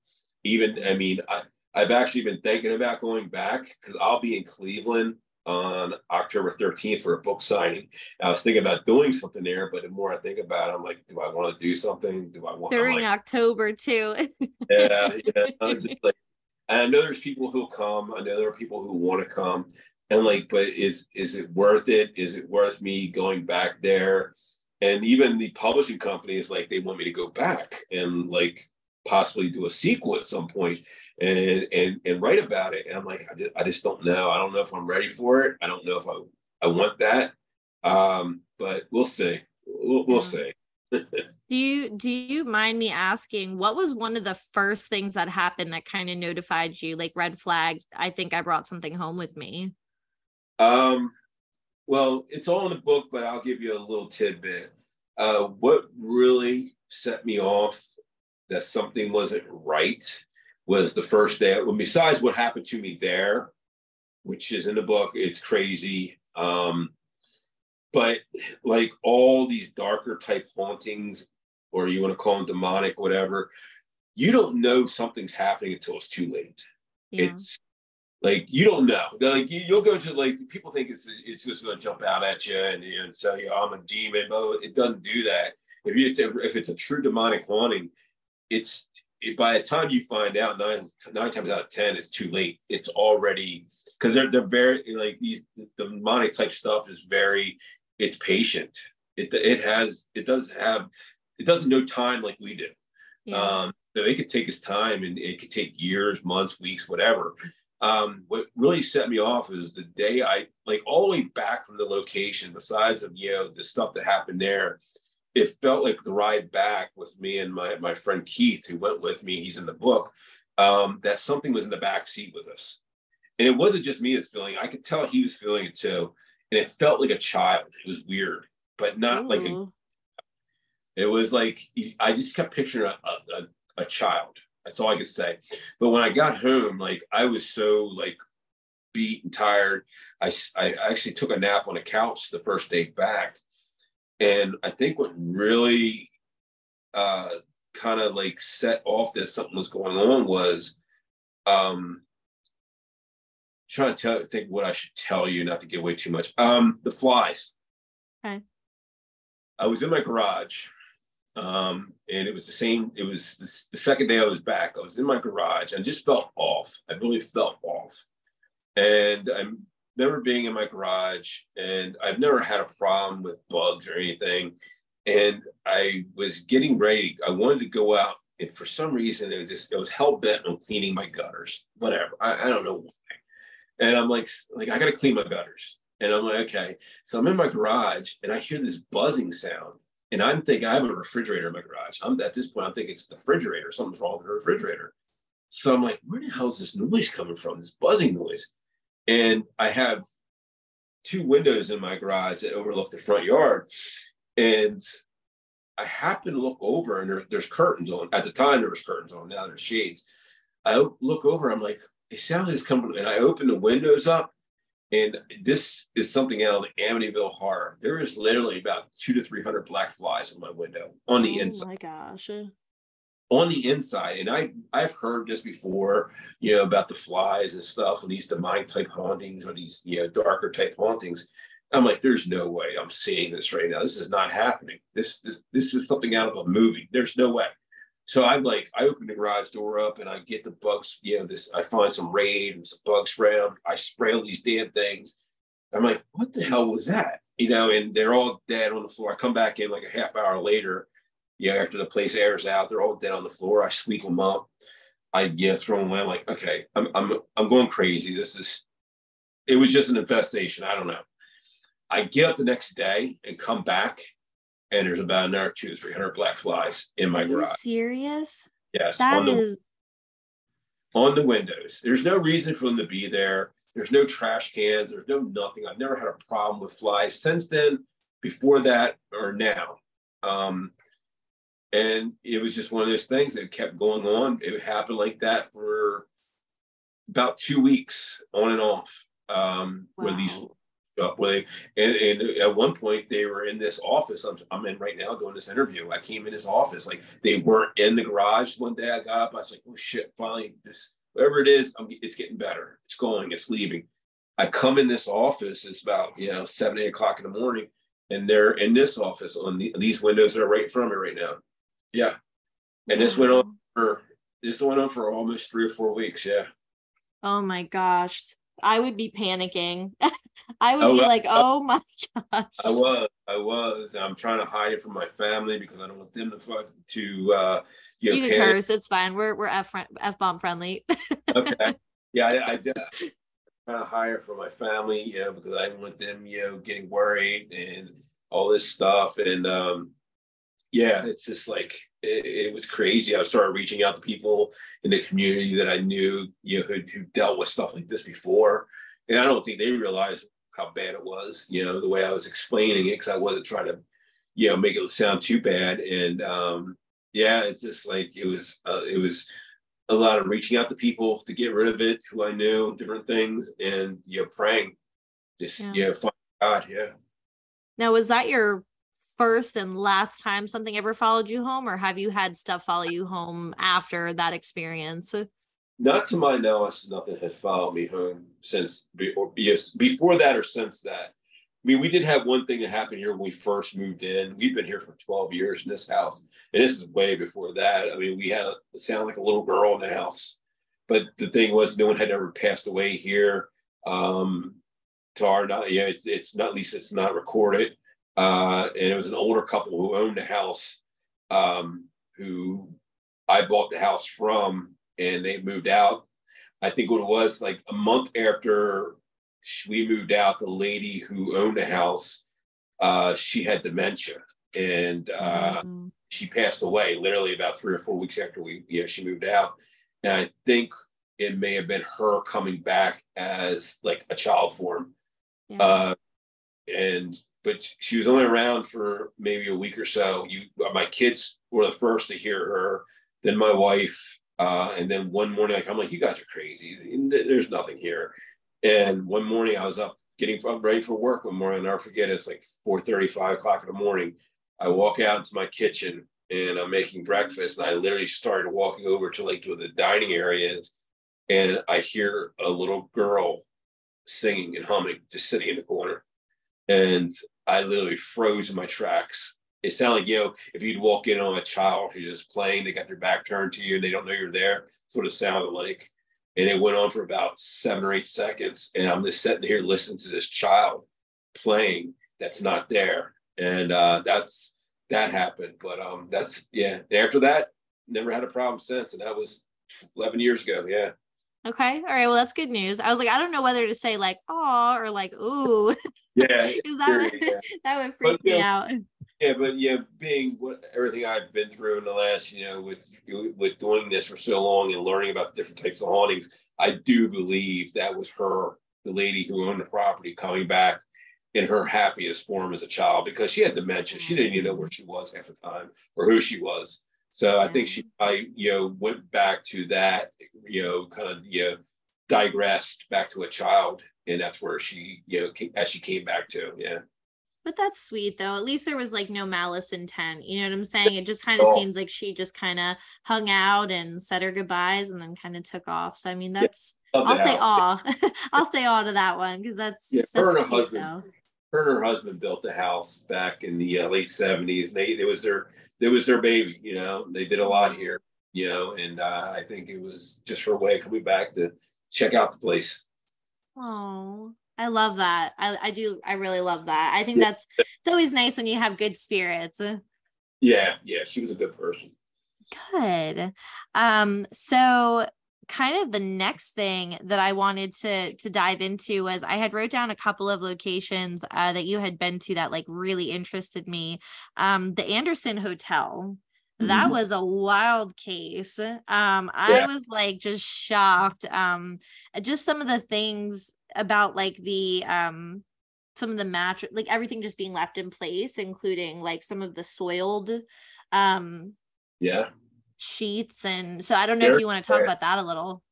Even I mean, I, I've actually been thinking about going back because I'll be in Cleveland on October 13th for a book signing. I was thinking about doing something there, but the more I think about it, I'm like, do I want to do something? Do I want During like, October too. *laughs* yeah, yeah. I like, and I know there's people who'll come. I know there are people who want to come, and like, but is is it worth it? Is it worth me going back there? And even the publishing company is like, they want me to go back and like possibly do a sequel at some point and and and write about it. And I'm like, I just, I just don't know. I don't know if I'm ready for it. I don't know if I I want that. Um, but we'll see. We'll, we'll Yeah. see. *laughs* do you do you mind me asking what was one of the first things that happened that kind of notified you like red flags? I think I brought something home with me. Um, well, it's all in the book, but I'll give you a little tidbit. Uh, what really set me off that something wasn't right was the first day. Well, besides what happened to me there, which is in the book, it's crazy. Um, but like all these darker type hauntings, or you want to call them demonic, whatever, you don't know something's happening until it's too late Yeah. it's like you don't know. Like you, you'll go to like people think it's it's just going to jump out at you and, and tell you I'm a demon, but it doesn't do that. If you if it's a true demonic haunting, it's it, by the time you find out nine nine times out of ten, it's too late. It's already because they're they're very like these the demonic type stuff is very it's patient. It it has it does have it doesn't know time like we do. Yeah. Um, so it could take its time and it could take years, months, weeks, whatever. Um, what really set me off is the day I like all the way back from the location, besides of you know the stuff that happened there, it felt like the ride back with me and my my friend Keith, who went with me, he's in the book, um, that something was in the back seat with us. And it wasn't just me that's feeling, I could tell he was feeling it too. And it felt like a child. It was weird, but not like a it was like I just kept picturing a, a, a, a child. That's all I could say. But when I got home, like I was so like beat and tired. I I actually took a nap on a couch the first day back. And I think what really uh, kind of like set off that something was going on was um, trying to tell, think what I should tell you, not to give away too much. Um, the flies. Okay. I was in my garage um, and it was the same. It was the, the second day I was back. I was in my garage and just felt off. I really felt off. And I'm never being in my garage, and I've never had a problem with bugs or anything. And I was getting ready. I wanted to go out, and for some reason, it was just I was hell bent on cleaning my gutters. Whatever. I, I don't know why. And I'm like, like I got to clean my gutters. And I'm like, okay. So I'm in my garage, and I hear this buzzing sound. And I'm thinking I have a refrigerator in my garage. I'm at this point, I'm thinking it's the refrigerator. Something's wrong with the refrigerator. So I'm like, where the hell is this noise coming from? This buzzing noise. And I have two windows in my garage that overlook the front yard. And I happen to look over and there's there's curtains on. At the time there was curtains on, now there's shades. I look over, I'm like, it sounds like it's coming. And I open the windows up and this is something out of the Amityville horror. There is literally about two to three hundred black flies in my window on the oh inside. my gosh. On the inside, and I I've heard this before, you know, about the flies and stuff, and these demonic type hauntings or these you know darker type hauntings. I'm like, there's no way I'm seeing this right now. This is not happening. This this this is something out of a movie. There's no way. So I'm like, I open the garage door up and I get the bugs, you know, this I find some raid and some bug spray. I spray all these damn things. I'm like, what the hell was that? You know, and they're all dead on the floor. I come back in like a half hour later, you know, after the place airs out, they're all dead on the floor. I sweep them up. I yeah, throw them away. I'm like, okay, I'm I'm I'm going crazy. This is it was just an infestation. I don't know. I get up the next day and come back, and there's about another two to three hundred black flies in my Are garage. serious? Yes, That on the is on the windows. There's no reason for them to be there. There's no trash cans. There's no nothing. I've never had a problem with flies since then, before that, or now. Um, and it was just one of those things that kept going on. It happened like that for about two weeks, on and off. Um, where these up where they and, and at one point they were in this office I'm, I'm in right now doing this interview. I came in this office like they weren't in the garage. One day i got up i was like oh shit finally this whatever it is I'm, it's getting better. It's going it's leaving. I come in this office it's about you know seven eight o'clock in the morning and they're in this office on the, these windows that are right in front of me right now yeah and this went on for this went on for almost three or four weeks yeah Oh my gosh. I would be panicking. *laughs* I would Oh, be like, oh my gosh. I was, I was. I'm trying to hide it from my family because I don't want them to fuck to uh you, know, you can panic. curse. It's fine. We're we're f f bomb friendly. Okay. *laughs* Yeah, I, I. Trying to hide it from my family, you know, because I didn't want them, you know, getting worried and all this stuff. And um yeah, it's just like it, it was crazy. I started reaching out to people in the community that I knew, you know, who, who dealt with stuff like this before. And I don't think they realized how bad it was, you know, the way I was explaining it, because I wasn't trying to, you know, make it sound too bad. And um, yeah, it's just like it was, uh, it was a lot of reaching out to people to get rid of it, who I knew, different things, and you know, praying, just Yeah. you know, find God, yeah. now, was that your first and last time something ever followed you home, or have you had stuff follow you home after that experience? Not to my knowledge, nothing has followed me home since, yes, before that or since that. I mean, we did have one thing that happened here when we first moved in. We've been here for 12 years in this house, and this is way before that. I mean, we had a it sounded like a little girl in the house, but the thing was, no one had ever passed away here. Um, to our not, yeah, it's it's not at least it's not recorded. Uh, and it was an older couple who owned the house, um, who I bought the house from, and they moved out. I think what it was like a month after we moved out, the lady who owned the house, uh, she had dementia and uh, mm-hmm. she passed away literally about three or four weeks after we, yeah, she moved out. And I think it may have been her coming back as like a child form. Yeah. Uh, and but she was only around for maybe a week or so. You, my kids were the first to hear her, then my wife, uh, and then one morning, like I'm like, you guys are crazy. There's nothing here. And one morning I was up getting ready for work one morning. I'll never forget it's like 4 35 o'clock in the morning. I walk out into my kitchen and I'm making breakfast. And I literally started walking over to like to the dining areas. And I hear a little girl singing and humming, just sitting in the corner. And I literally froze in my tracks. It sounded like, you know, if you'd walk in on a child who's just playing, they got their back turned to you and they don't know you're there. That's what it sounded like and it went on for about seven or eight seconds and i'm just sitting here listening to this child playing that's not there and uh, that's that happened but um that's yeah and after that never had a problem since and that was 11 years ago yeah okay all right well that's good news i was like i don't know whether to say like oh or like ooh *laughs* yeah *laughs* *laughs* that, would, yeah. that would freak but, me know, out yeah, but yeah, being what everything I've been through in the last, you know, with with doing this for so long and learning about different types of hauntings, I do believe that was her, the lady who owned the property, coming back in her happiest form as a child because she had dementia. She didn't even know where mm. she was half the time or who she was. So I think mm. she, I, you know, went back to that, you know, kind of, you know, digressed back to a child, and that's where she, you know, came, as she came back to, yeah. But that's sweet though. At least there was like no malice intent. You know what I'm saying? It just kind of oh. seems like she just kind of hung out and said her goodbyes and then kind of took off. So I mean that's yeah, I'll say all. *laughs* I'll say aw to that one because that's yeah, that's her and her husband though. Her and her husband built the house back in the uh, late 70s. And they it was their it was their baby, you know. They did a lot here, you know, and uh, I think it was just her way of coming back to check out the place. Oh, I love that. I, I do. I really love that. I think that's it's always nice when you have good spirits. Yeah, yeah, she was a good person. Good. Um, so kind of the next thing that I wanted to to dive into was I had wrote down a couple of locations uh, that you had been to that like really interested me. Um, the Anderson Hotel. That mm-hmm. was a wild case. Um, I yeah. was like just shocked. Um, just some of the things about like the um some of the mattress like everything just being left in place including like some of the soiled um yeah sheets and so i don't know very if you want to talk sad. about that a little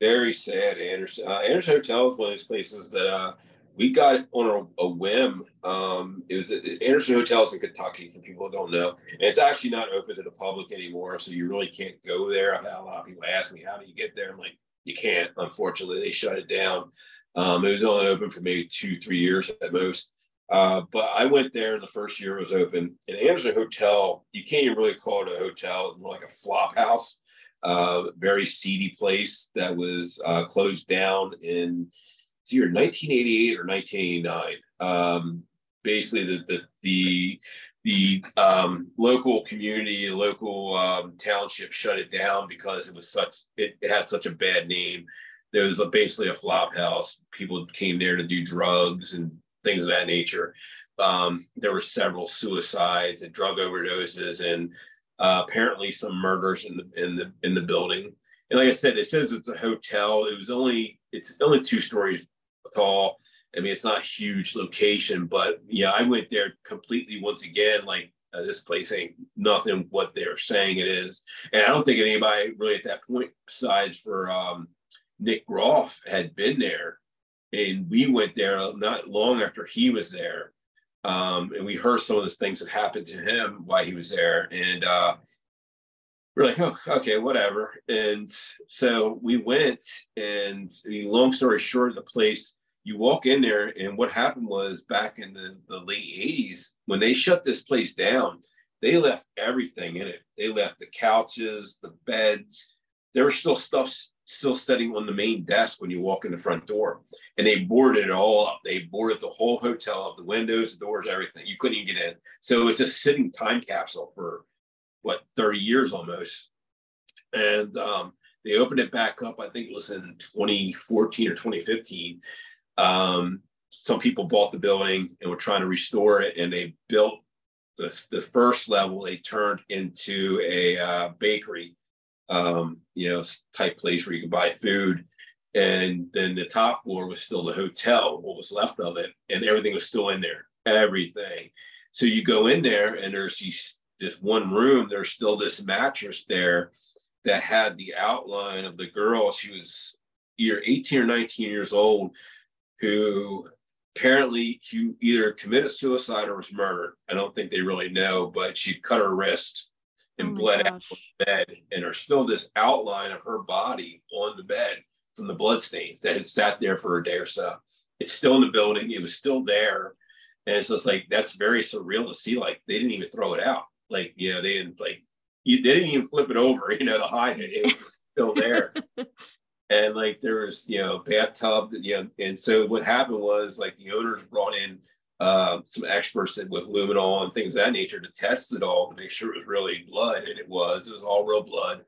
very sad anderson uh, anderson hotel is one of those places that uh we got on a, a whim um it was at anderson hotels in kentucky for people who don't know and it's actually not open to the public anymore so you really can't go there i've had a lot of people ask me how do you get there i'm like you can't unfortunately they shut it down um, it was only open for maybe two, three years at most. Uh, but I went there the first year it was open. And Anderson Hotel, you can't even really call it a hotel. It's more like a flop house. Uh, very seedy place that was uh, closed down in either 1988 or 1989. Um, basically, the the the, the um, local community, local um, township shut it down because it was such it, it had such a bad name there was a, basically a flop house. People came there to do drugs and things of that nature. Um, there were several suicides and drug overdoses, and uh, apparently some murders in the in the in the building. And like I said, it says it's a hotel. It was only it's only two stories tall. I mean, it's not a huge location, but yeah, I went there completely once again. Like uh, this place ain't nothing what they're saying it is, and I don't think anybody really at that point, besides for um, Nick Groff had been there, and we went there not long after he was there, um, and we heard some of the things that happened to him while he was there, and uh, we're like, oh, okay, whatever. And so we went, and I mean, long story short, the place you walk in there, and what happened was back in the, the late 80s, when they shut this place down, they left everything in it. They left the couches, the beds. There was still stuff still sitting on the main desk when you walk in the front door. And they boarded it all up. They boarded the whole hotel up, the windows, the doors, everything. You couldn't even get in. So it was a sitting time capsule for what 30 years almost. And um, they opened it back up, I think it was in 2014 or 2015. Um, some people bought the building and were trying to restore it, and they built the, the first level, they turned into a uh, bakery um, you know, type place where you can buy food. And then the top floor was still the hotel, what was left of it, and everything was still in there, everything. So you go in there, and there's these, this one room, there's still this mattress there that had the outline of the girl. She was either 18 or 19 years old, who apparently she either committed suicide or was murdered. I don't think they really know, but she cut her wrist Oh and oh bled gosh. out on the bed, and there's still this outline of her body on the bed from the blood stains that had sat there for a day or so. It's still in the building. It was still there, and it's just like that's very surreal to see. Like they didn't even throw it out. Like you know, they didn't like they didn't even flip it over. *laughs* You know, to hide it. It was still there. *laughs* and like there was you know bathtub you know and so what happened was like the owners brought in uh, some experts with luminol and things of that nature to test it all to make sure it was really blood, and it was. It was all real blood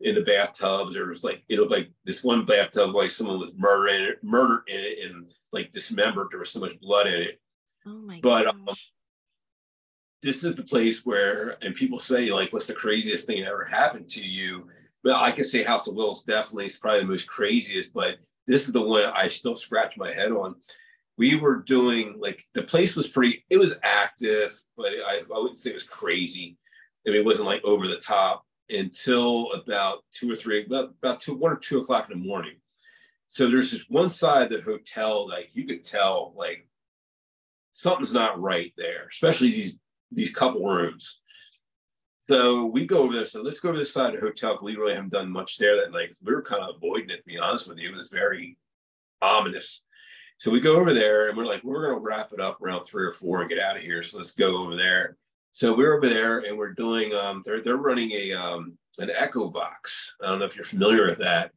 in the bathtubs. There was like it looked like this one bathtub like someone was murdered in it, murdered in it, and like dismembered. There was so much blood in it. Oh my but, um, this is the place where, and people say like, "What's the craziest thing that ever happened to you?" Well, I can say House of Wills definitely is probably the most craziest, but this is the one I still scratch my head on we were doing like the place was pretty it was active but i, I wouldn't say it was crazy. I mean, it wasn't like over the top until about two or three about, about two one or two o'clock in the morning. So there's this one side of the hotel like you could tell like something's not right there especially these these couple rooms. So we go over there so let's go to this side of the hotel we really haven't done much there that like we were kind of avoiding it to be honest with you. It was very ominous so we go over there and we're like, we're going to wrap it up around three or four and get out of here. So let's go over there. So we're over there and we're doing, um, they're, they're running a, um, an EchoVox. I don't know if you're familiar with that.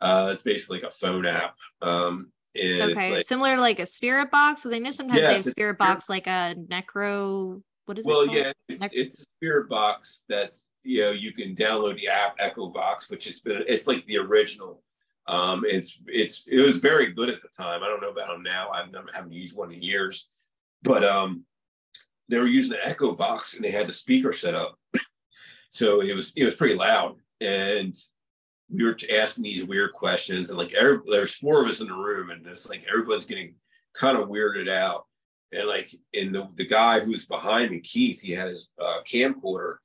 Uh, it's basically like a phone app. Um, okay. Like, Similar to like a spirit box. Because I know sometimes yeah, they have spirit box, like a necro. What is well, it? Well, yeah, it's, Nec- it's a spirit box that's, you know, you can download the app EchoVox, which has been, it's like the original um, it's it's it was very good at the time. I don't know about them now. I've never haven't used one in years, but um, they were using the EchoVox and they had the speaker set up, *clears throat* so it was it was pretty loud. And we were asking these weird questions, and like every, there's four of us in the room, and it's like everyone's getting kind of weirded out. And like, in the the guy who's behind me, Keith, he had his uh, camcorder,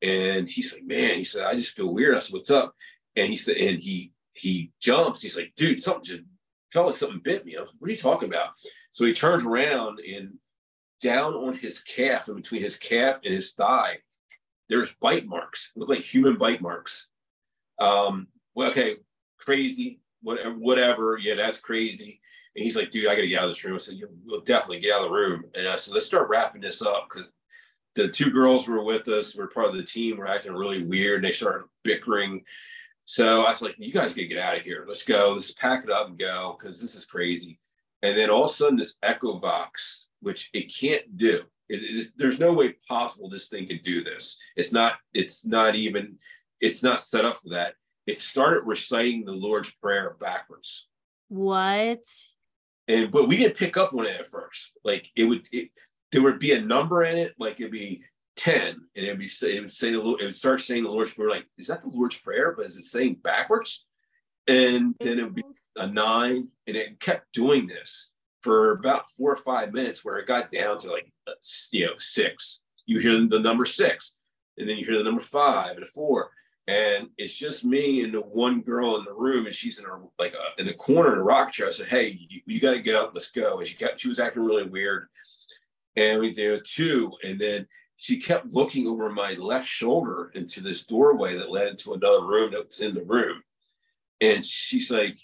and he's like, "Man," he said, "I just feel weird." I said, "What's up?" And he said, and he he jumps. He's like, dude, something just felt like something bit me. Like, what are you talking about? So he turns around and down on his calf, and between his calf and his thigh, there's bite marks. Look like human bite marks. Um, well, okay, crazy, whatever, whatever. Yeah, that's crazy. And he's like, dude, I gotta get out of this room. I said, we'll definitely get out of the room. And I said, let's start wrapping this up because the two girls were with us, were part of the team, were acting really weird. And they started bickering. So I was like, you guys gotta get out of here. Let's go. Let's pack it up and go because this is crazy. And then all of a sudden, this EchoVox, which it can't do. It, it is, there's no way possible this thing could do this. It's not. It's not even. It's not set up for that. It started reciting the Lord's Prayer backwards. What? And but we didn't pick up on it at first. Like it would. It, there would be a number in it. Like it'd be 10 and it would be it would say the it would start saying the Lord's Prayer, like, is that the Lord's Prayer? But is it saying backwards? And then it would be a nine, and it kept doing this for about four or five minutes where it got down to like uh, you know six. You hear the number six, and then you hear the number five and a four. And it's just me and the one girl in the room, and she's in her like a, uh, in the corner in a rock chair. I said, "Hey, you, you got to get up. Let's go." And she kept she was acting really weird, and we did two, and then she kept looking over my left shoulder into this doorway that led into another room that was in the room. And she's like,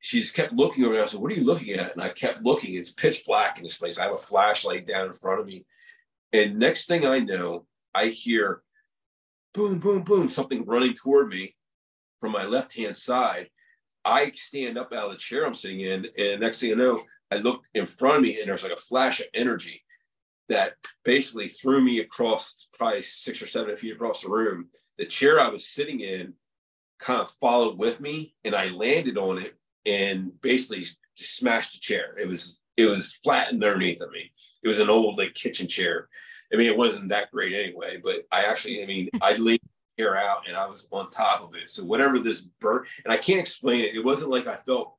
she just kept looking over there. I said, What are you looking at? And I kept looking. It's pitch black in this place. I have a flashlight down in front of me. And next thing I know, I hear boom, boom, boom, something running toward me from my left hand side. I stand up out of the chair I'm sitting in. And next thing I know, I looked in front of me and there's like a flash of energy that basically threw me across probably six or seven feet across the room. The chair I was sitting in kind of followed with me and I landed on it and basically smashed the chair. It was it was flattened underneath of me. It was an old like kitchen chair. I mean, it wasn't that great anyway, but I actually, I mean, I laid the chair out and I was on top of it. So whatever this burnt, and I can't explain it. It wasn't like I felt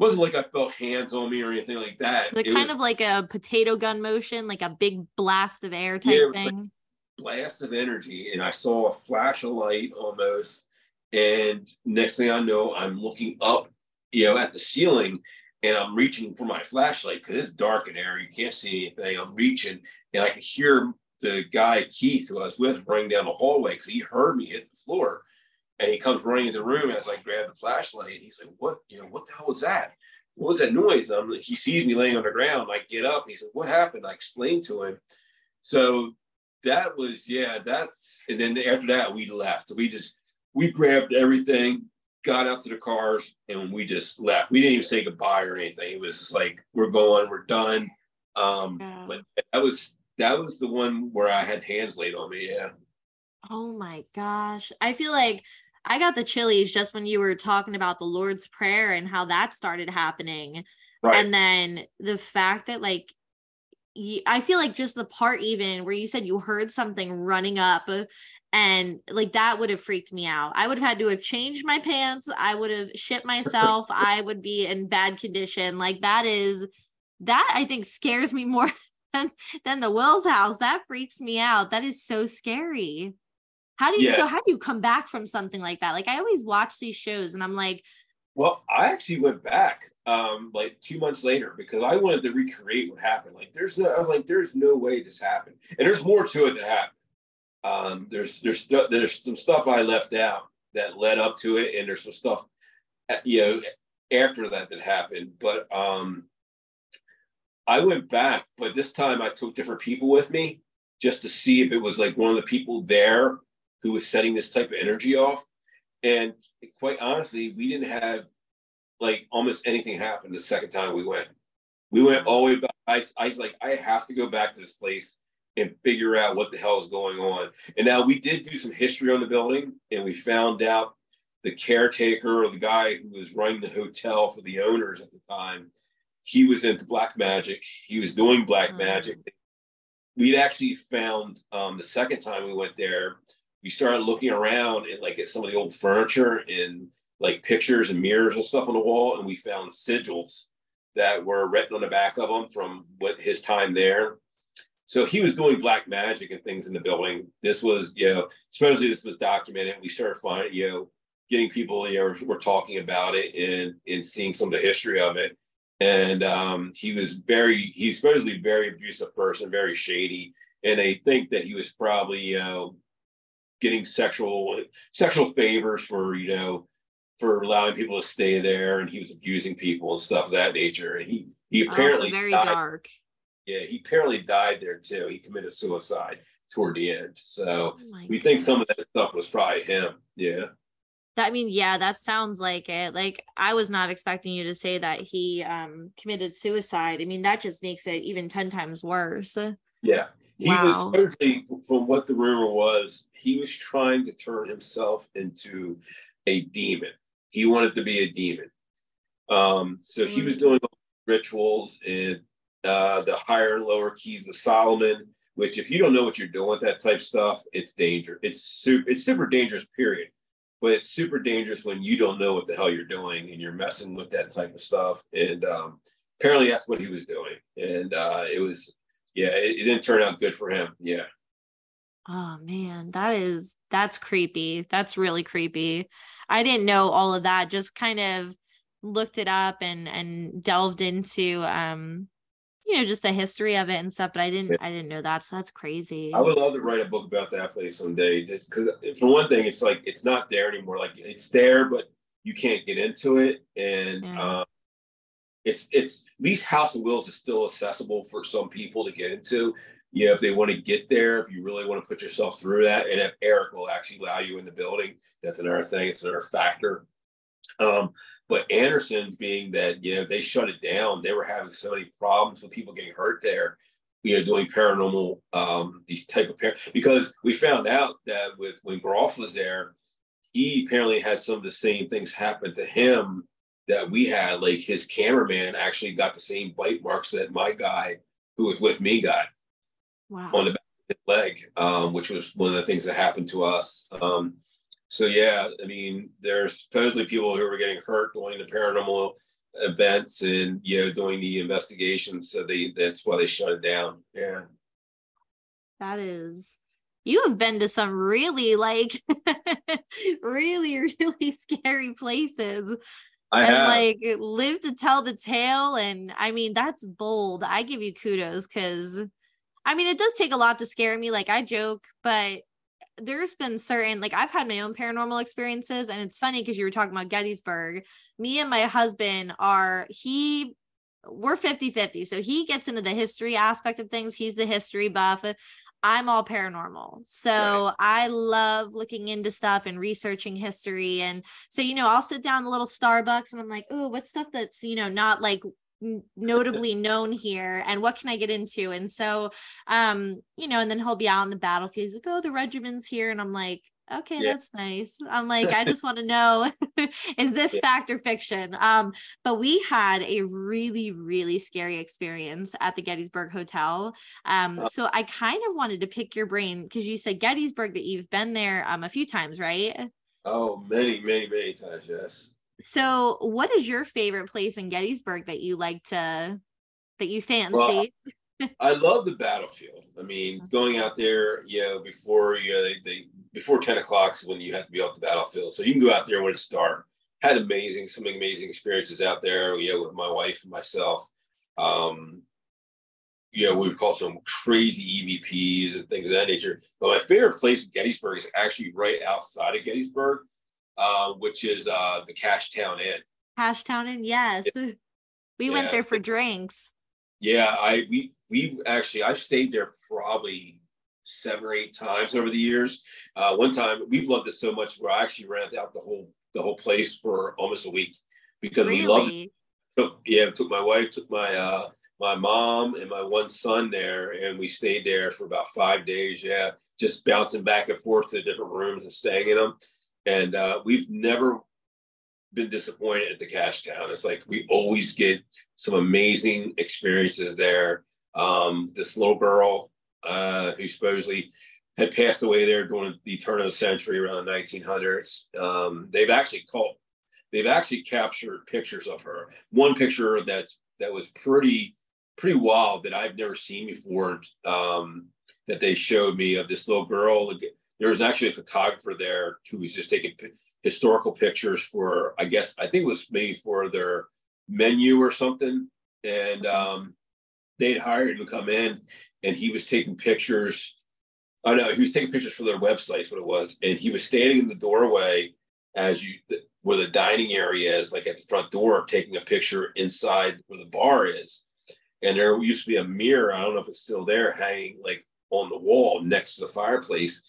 wasn't like I felt hands on me or anything like that. Like it kind was of like a potato gun motion, like a big blast of air type Yeah, was like- thing. blast of energy, and I saw a flash of light almost. And next thing I know, I'm looking up, you know, at the ceiling, and I'm reaching for my flashlight because it's dark in there. You can't see anything. I'm reaching, and I can hear the guy Keith, who I was with, running down the hallway because he heard me hit the floor. And he comes running in the room as I grab the flashlight. And he's like, "What? You know, what the hell was that? What was that noise?" And I'm like, he sees me laying on the ground. I get up. He said, "What happened?" I explained to him. So that was yeah. That's and then after that we left. We just we grabbed everything, got out to the cars, and we just left. We didn't even say goodbye or anything. It was just like we're going, we're done. Um, Yeah. but that was that was the one where I had hands laid on me. Yeah. Oh my gosh. I feel like I got the chilies just when you were talking about the Lord's Prayer and how that started happening. Right. And then the fact that, like, you, I feel like just the part even where you said you heard something running up and like that would have freaked me out. I would have had to have changed my pants. I would have shit myself. *laughs* I would be in bad condition. Like that is that I think scares me more *laughs* than than the Wills house. That freaks me out. That is so scary. How do you Yeah. so how do you come back from something like that? Like I always watch these shows and I'm like, Well, I actually went back um like two months later because I wanted to recreate what happened. Like there's no I was like, there's no way this happened. And there's more to it that happened. Um there's there's stu- there's some stuff I left out that led up to it, and there's some stuff uh, you know after that that happened. But um I went back, but this time I took different people with me just to see if it was like one of the people there who was setting this type of energy off. And quite honestly, we didn't have like almost anything happen the second time we went. We went all the way back. I, I was like, I have to go back to this place and figure out what the hell is going on. And now we did do some history on the building, and we found out the caretaker or the guy who was running the hotel for the owners at the time, he was into black magic. He was doing black Oh. magic. We'd actually found um, the second time we went there, we started looking around and like at some of the old furniture and like pictures and mirrors and stuff on the wall, and we found sigils that were written on the back of them from what his time there. So he was doing black magic and things in the building. This was, you know, supposedly this was documented. We started finding, you know, getting people, you know, were talking about it and and seeing some of the history of it. And um, he was very, he's supposedly very abusive person, very shady. And they think that he was probably, you know, getting sexual sexual favors for, you know, for allowing people to stay there, and he was abusing people and stuff of that nature. And he he also apparently very died dark. yeah, he apparently died there too. He committed suicide toward the end. So Oh we think some of that stuff was probably him. Yeah. That- I mean, yeah, that sounds like it. Like I was not expecting you to say that he um committed suicide. I mean, that just makes it even 10 times worse. Yeah. He Wow. was supposedly, from what the rumor was, he was trying to turn himself into a demon. He wanted to be a demon. Um, so he was Mm. doing rituals and uh, the higher and lower keys of Solomon, which if you don't know what you're doing with that type of stuff, it's danger. It's super, it's super dangerous, period. But it's super dangerous when you don't know what the hell you're doing and you're messing with that type of stuff. And um, apparently that's what he was doing. And uh, it was, yeah, it, it didn't turn out good for him. Yeah. Oh man, that is that's creepy. That's really creepy. I didn't know all of that. Just kind of looked it up and and delved into um you know just the history of it and stuff, but I didn't I didn't know that. So that's crazy. I would love to write a book about that place someday. Because for one thing, it's like it's not there anymore. Like it's there, but you can't get into it, and Yeah. um, it's it's at least House of Wills is still accessible for some people to get into. You know, if they want to get there, if you really want to put yourself through that, and if Eric will actually allow you in the building, that's another thing. It's another factor. Um, but Anderson, being that you know they shut it down, they were having so many problems with people getting hurt there. You know, doing paranormal um, these type of par- because we found out that with when Groff was there, he apparently had some of the same things happen to him that we had. Like his cameraman actually got the same bite marks that my guy who was with me got Wow. on the back of his leg, um, which was one of the things that happened to us. Um, so yeah, I mean, there's supposedly people who were getting hurt doing the paranormal events and you know doing the investigations. So they that's why they shut it down. Yeah. That is, you have been to some really like, *laughs* really, really scary places I and have. like live to tell the tale. And I mean, that's bold. I give you kudos because I mean, it does take a lot to scare me. Like I joke, but there's been certain, like I've had my own paranormal experiences. And it's funny because you were talking about Gettysburg. Me and my husband are, he, we're 50 50. So he gets into the history aspect of things. He's the history buff. I'm all paranormal. So Right. I love looking into stuff and researching history. And so, you know, I'll sit down a little Starbucks and I'm like, oh, what's stuff that's, you know, not like *laughs* notably known here and what can I get into? And so, um, you know, and then he'll be out on the battlefield. He's like, oh, the regiment's here. And I'm like, okay, Yeah. that's nice. I'm *laughs* like, I just want to know, *laughs* is this Yeah. fact or fiction? Um, but we had a really, really scary experience at the Gettysburg Hotel. Um, Uh. so I kind of wanted to pick your brain because you said Gettysburg that you've been there um a few times, right? Oh, many, many, many times. Yes. So what is your favorite place in Gettysburg that you like to that you fancy? I love the battlefield. I mean, *laughs* going out there, you know, before you know, they, they before 10 o'clock is when you have to be off the battlefield. So you can go out there when it's dark. Had amazing, some amazing experiences out there, you know, with my wife and myself. Um, you know, we would call some crazy EVPs and things of that nature. But my favorite place in Gettysburg is actually right outside of Gettysburg, uh, which is uh, the Cashtown Inn. Cashtown Inn yes. *laughs* We went there for drinks. Yeah, I we we actually I've stayed there probably seven or eight times over the years. Uh, one time we've loved it so much where I actually rented out the whole the whole place for almost a week because we loved it. Took, yeah, took my wife, took my uh my mom and my one son there, and we stayed there for about five days. Yeah, just bouncing back and forth to different rooms and staying in them. And uh, we've never been disappointed at the Cashtown. It's like we always get some amazing experiences there. Um, this little girl uh, who supposedly had passed away there during the turn of the century around the 1900s. Um, they've actually called, they've actually captured pictures of her. One picture that's that was pretty pretty wild that I've never seen before. Um, that they showed me of this little girl. There was actually a photographer there who was just taking pi- historical pictures for, I guess, I think it was maybe for their menu or something. And um, they'd hired him to come in and he was taking pictures. Oh no, he was taking pictures for their websites, what it was. And he was standing in the doorway as you, where the dining area is, like at the front door, taking a picture inside where the bar is. And there used to be a mirror, I don't know if it's still there, hanging like on the wall next to the fireplace.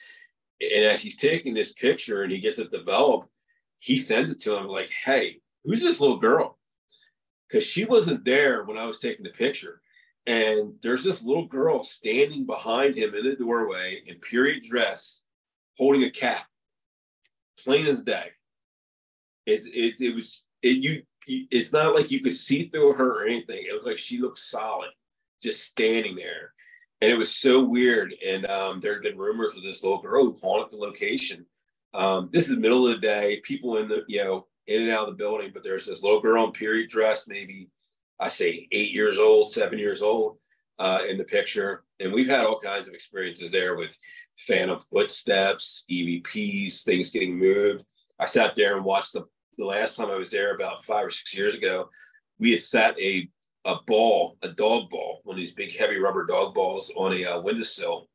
And as he's taking this picture and he gets it developed, he sends it to him like, hey, who's this little girl? Because she wasn't there when I was taking the picture. And there's this little girl standing behind him in the doorway in period dress, holding a cat, plain as day. It's it, it was it you it's not like you could see through her or anything. It looked like she looked solid, just standing there. And it was so weird. And um, there had been rumors of this little girl who haunted the location. Um, this is the middle of the day, people in the, you know, in and out of the building, but there's this little girl in period dress, maybe I say eight years old, seven years old, uh, in the picture. And we've had all kinds of experiences there with phantom footsteps, EVPs, things getting moved. I sat there and watched the the last time I was there about five or six years ago, we had sat a a ball, a dog ball, one of these big heavy rubber dog balls on a uh, windowsill,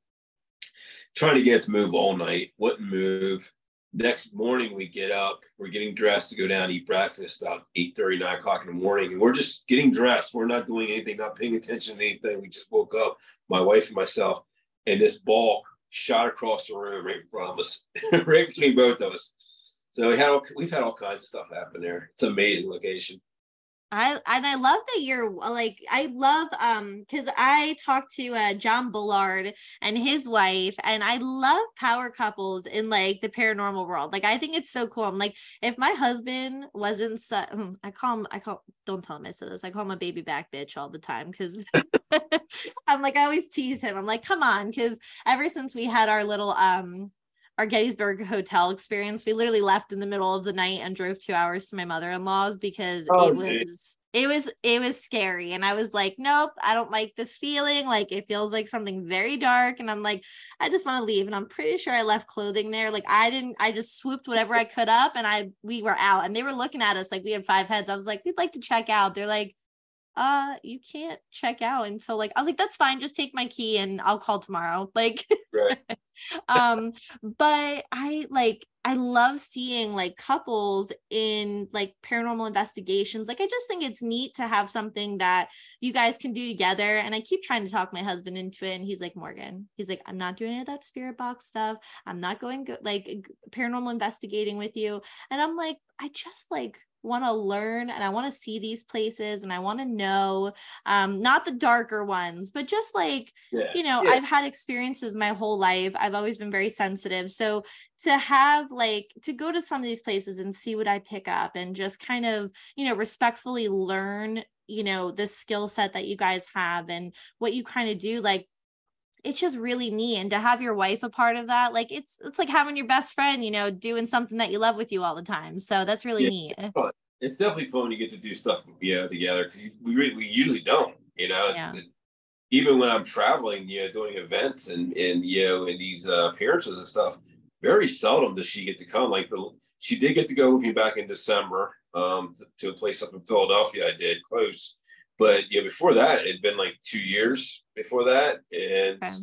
trying to get it to move all night. Wouldn't move. Next morning we get up, we're getting dressed to go down eat breakfast about 8 30, 9 o'clock in the morning. And we're just getting dressed. We're not doing anything, not paying attention to anything. We just woke up, my wife and myself, and this ball shot across the room right in front of us, *laughs* right between both of us. So we had all, we've had all kinds of stuff happen there. It's an amazing location. I and I love that you're like I love um because I talked to uh John Bullard and his wife and I love power couples in like the paranormal world. Like I think it's so cool. I'm like if my husband wasn't su- hmm, I call him I call don't tell him I said this. I call him a baby back bitch all the time because *laughs* I'm like I always tease him. I'm like come on because ever since we had our little um our Gettysburg hotel experience. We literally left in the middle of the night and drove two hours to my mother-in-law's because oh, it was it was it was scary. And I was like, nope, I don't like this feeling. Like it feels like something very dark. And I'm like, I just want to leave. And I'm pretty sure I left clothing there. Like I didn't, I just swooped whatever I could up and I we were out and they were looking at us like we had five heads. I was like, we'd like to check out. They're like, uh you can't check out until like i was like that's fine just take my key and i'll call tomorrow *laughs* like right. Um but i like i love seeing like couples in like paranormal investigations like i just think it's neat to have something that you guys can do together and i keep trying to talk my husband into it and he's like morgan he's like i'm not doing any of that spirit box stuff i'm not going go- like paranormal investigating with you and i'm like i just like want to learn and I want to see these places and I want to know um not the darker ones but just like yeah. you know yeah. I've had experiences my whole life I've always been very sensitive so to have like to go to some of these places and see what I pick up and just kind of you know respectfully learn you know the skill set that you guys have and what you kind of do like it's just really neat and to have your wife a part of that like it's it's like having your best friend you know doing something that you love with you all the time so that's really yeah, neat it's definitely fun to get to do stuff yeah together because we really, we usually don't you know it's yeah. even when i'm traveling you know doing events and and you know and these uh, appearances and stuff very seldom does she get to come like the she did get to go with me back in december um to a place up in philadelphia i did close but yeah, before that, it'd been like two years before that, and okay.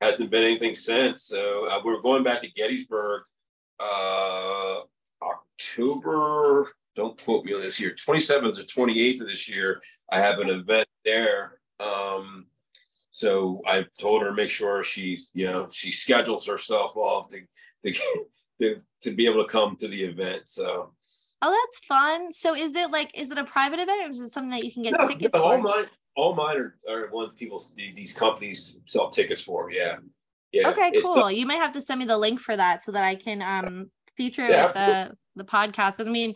hasn't been anything since. So uh, we're going back to Gettysburg, uh, October. Don't quote me on this year. 27th or 28th of this year, I have an event there. Um, so I told her make sure she's, you know, she schedules herself off to, to, to, to be able to come to the event. So Oh, that's fun. So is it like is it a private event or is it something that you can get no, tickets no, for? All mine, all mine are, are ones people these companies sell tickets for. Yeah. Yeah. Okay, cool. The, you might have to send me the link for that so that I can um feature it yeah, with the the podcast. Because I mean,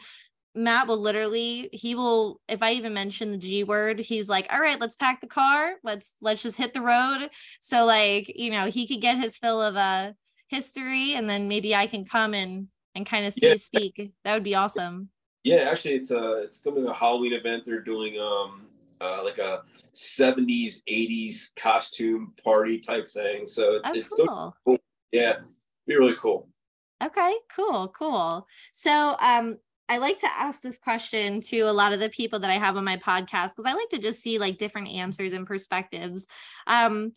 Matt will literally he will if I even mention the G word, he's like, all right, let's pack the car. Let's let's just hit the road. So like, you know, he could get his fill of uh history and then maybe I can come and and kind of see yeah. you speak. That would be awesome. Yeah, actually, it's a it's coming a Halloween event. They're doing um uh, like a 70s 80s costume party type thing. So oh, it's cool. cool. Yeah, be really cool. Okay, cool, cool. So um I like to ask this question to a lot of the people that I have on my podcast because I like to just see like different answers and perspectives. Um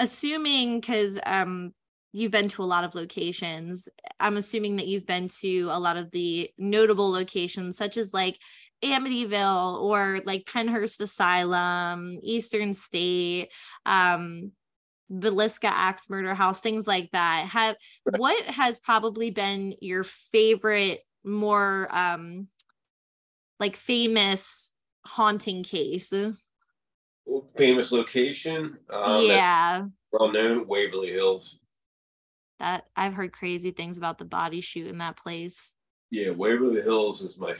assuming because um you've been to a lot of locations. I'm assuming that you've been to a lot of the notable locations, such as like Amityville or like Pennhurst Asylum, Eastern State, um, Villisca Axe Murder House, things like that. Have what has probably been your favorite, more um, like famous haunting case? Famous location. Um, yeah. Well known, Waverly Hills that I've heard crazy things about the body chute in that place. Yeah, Waverly Hills is my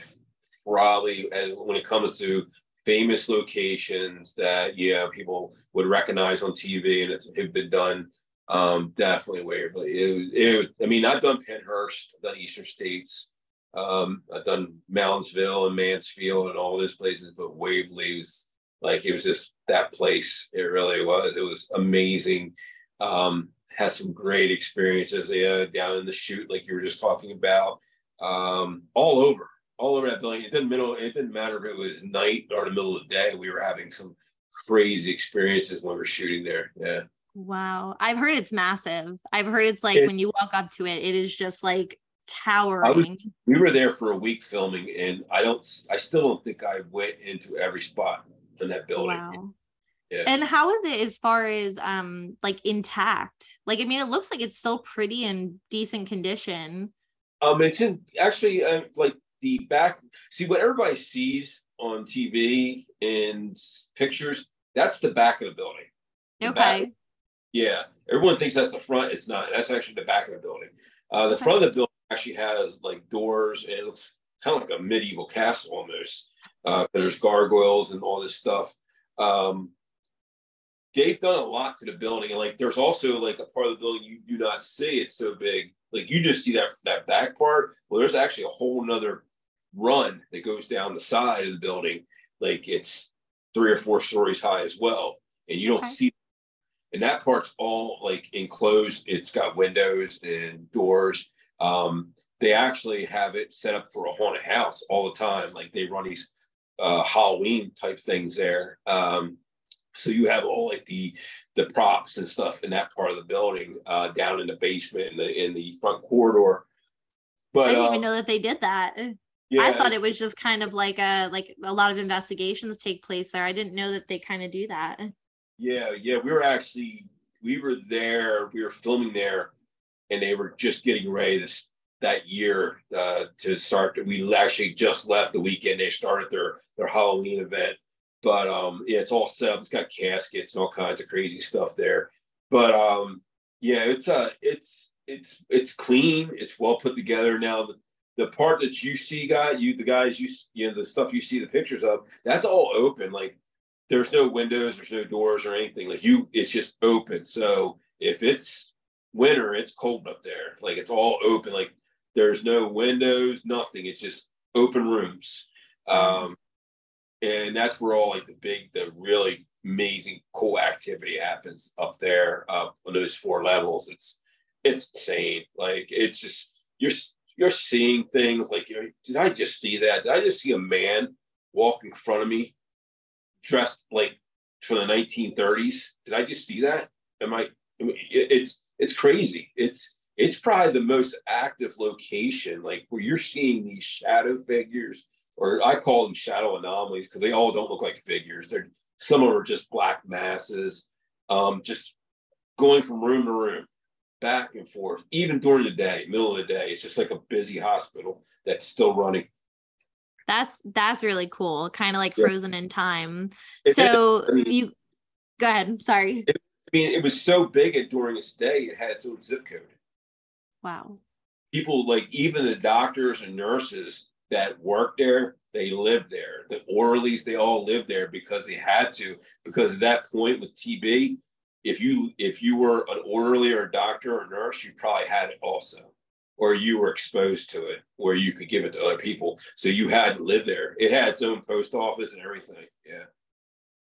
probably as when it comes to famous locations that yeah people would recognize on TV and it have been done. Um, definitely Waverly. It, it, I mean, I've done Pennhurst, I've done Eastern States, um, I've done Moundsville and Mansfield and all those places, but Waverly was like it was just that place. It really was. It was amazing. Um, has some great experiences uh, down in the chute, like you were just talking about, um, all over, all over that building. It didn't middle, it didn't matter if it was night or the middle of the day. We were having some crazy experiences when we were shooting there. Yeah. Wow. I've heard it's massive. I've heard it's like it, when you walk up to it, it is just like towering. we were there for a week filming, and I don't, I still don't think I went into every spot in that building. Wow. Yeah. And how is it as far as um like intact? Like I mean, it looks like it's still pretty in decent condition. Um, it's in actually uh, like the back. See what everybody sees on TV and pictures. That's the back of the building. The back- Okay. Yeah, everyone thinks that's the front. It's not. That's actually the back of the building. Uh, the Okay. front of the building actually has like doors, and it looks kind of like a medieval castle almost. Uh, there's gargoyles and all this stuff. Um, they've done a lot to the building, and like there's also like a part of the building you do not see. It's so big. Like you just see that that back part. Well, there's actually a whole nother run that goes down the side of the building. Like it's three or four stories high as well, and you don't Okay. see and that part's all like enclosed. It's got windows and doors. Um, they actually have it set up for a haunted house all the time. Like they run these uh, Halloween type things there. Um, so you have all like the the props and stuff in that part of the building uh, down in the basement in the in the front corridor. But I didn't uh, even know that they did that. yeah, I thought it was just kind of like a like a lot of investigations take place there. I didn't know that they kind of do that. Yeah, yeah, we were actually we were there. We were filming there, and they were just getting ready this that year uh, to start. We actually just left the weekend. They started their their Halloween event, but um, yeah, it's all set up. It's got caskets and all kinds of crazy stuff there. But um, yeah, it's uh, it's it's it's clean. It's well put together. Now the the part that you see, guy, you the guys you you know the stuff you see the pictures of, that's all open. Like there's no windows, there's no doors or anything. Like you, it's just open. So if it's winter, it's cold up there. Like it's all open. Like there's no windows, nothing. It's just open rooms. Um, and that's where all like the big, the really amazing, cool activity happens up there, up on those four levels. It's it's insane. Like it's just you're you're seeing things like did I just see that? Did I just see a man walk in front of me dressed like from the 1930s. Did I just see that? Am I? It's it's crazy. It's it's probably the most active location, like where you're seeing these shadow figures, or I call them shadow anomalies because they all don't look like figures. They're some of them are just black masses, um, just going from room to room, back and forth, even during the day, middle of the day. It's just like a busy hospital that's still running. That's that's really cool. Kind of like Yeah. frozen in time. It- so I mean- you go ahead. Sorry. I mean, it was so big it during its day, it had its own zip code. Wow. people like even the doctors and nurses that worked there they lived there. The orderlies they all lived there because they had to because at that point with tb if you if you were an orderly or a doctor or nurse you probably had it also or you were exposed to it where you could give it to other people. So you had to live there. It had its own post office and everything. Yeah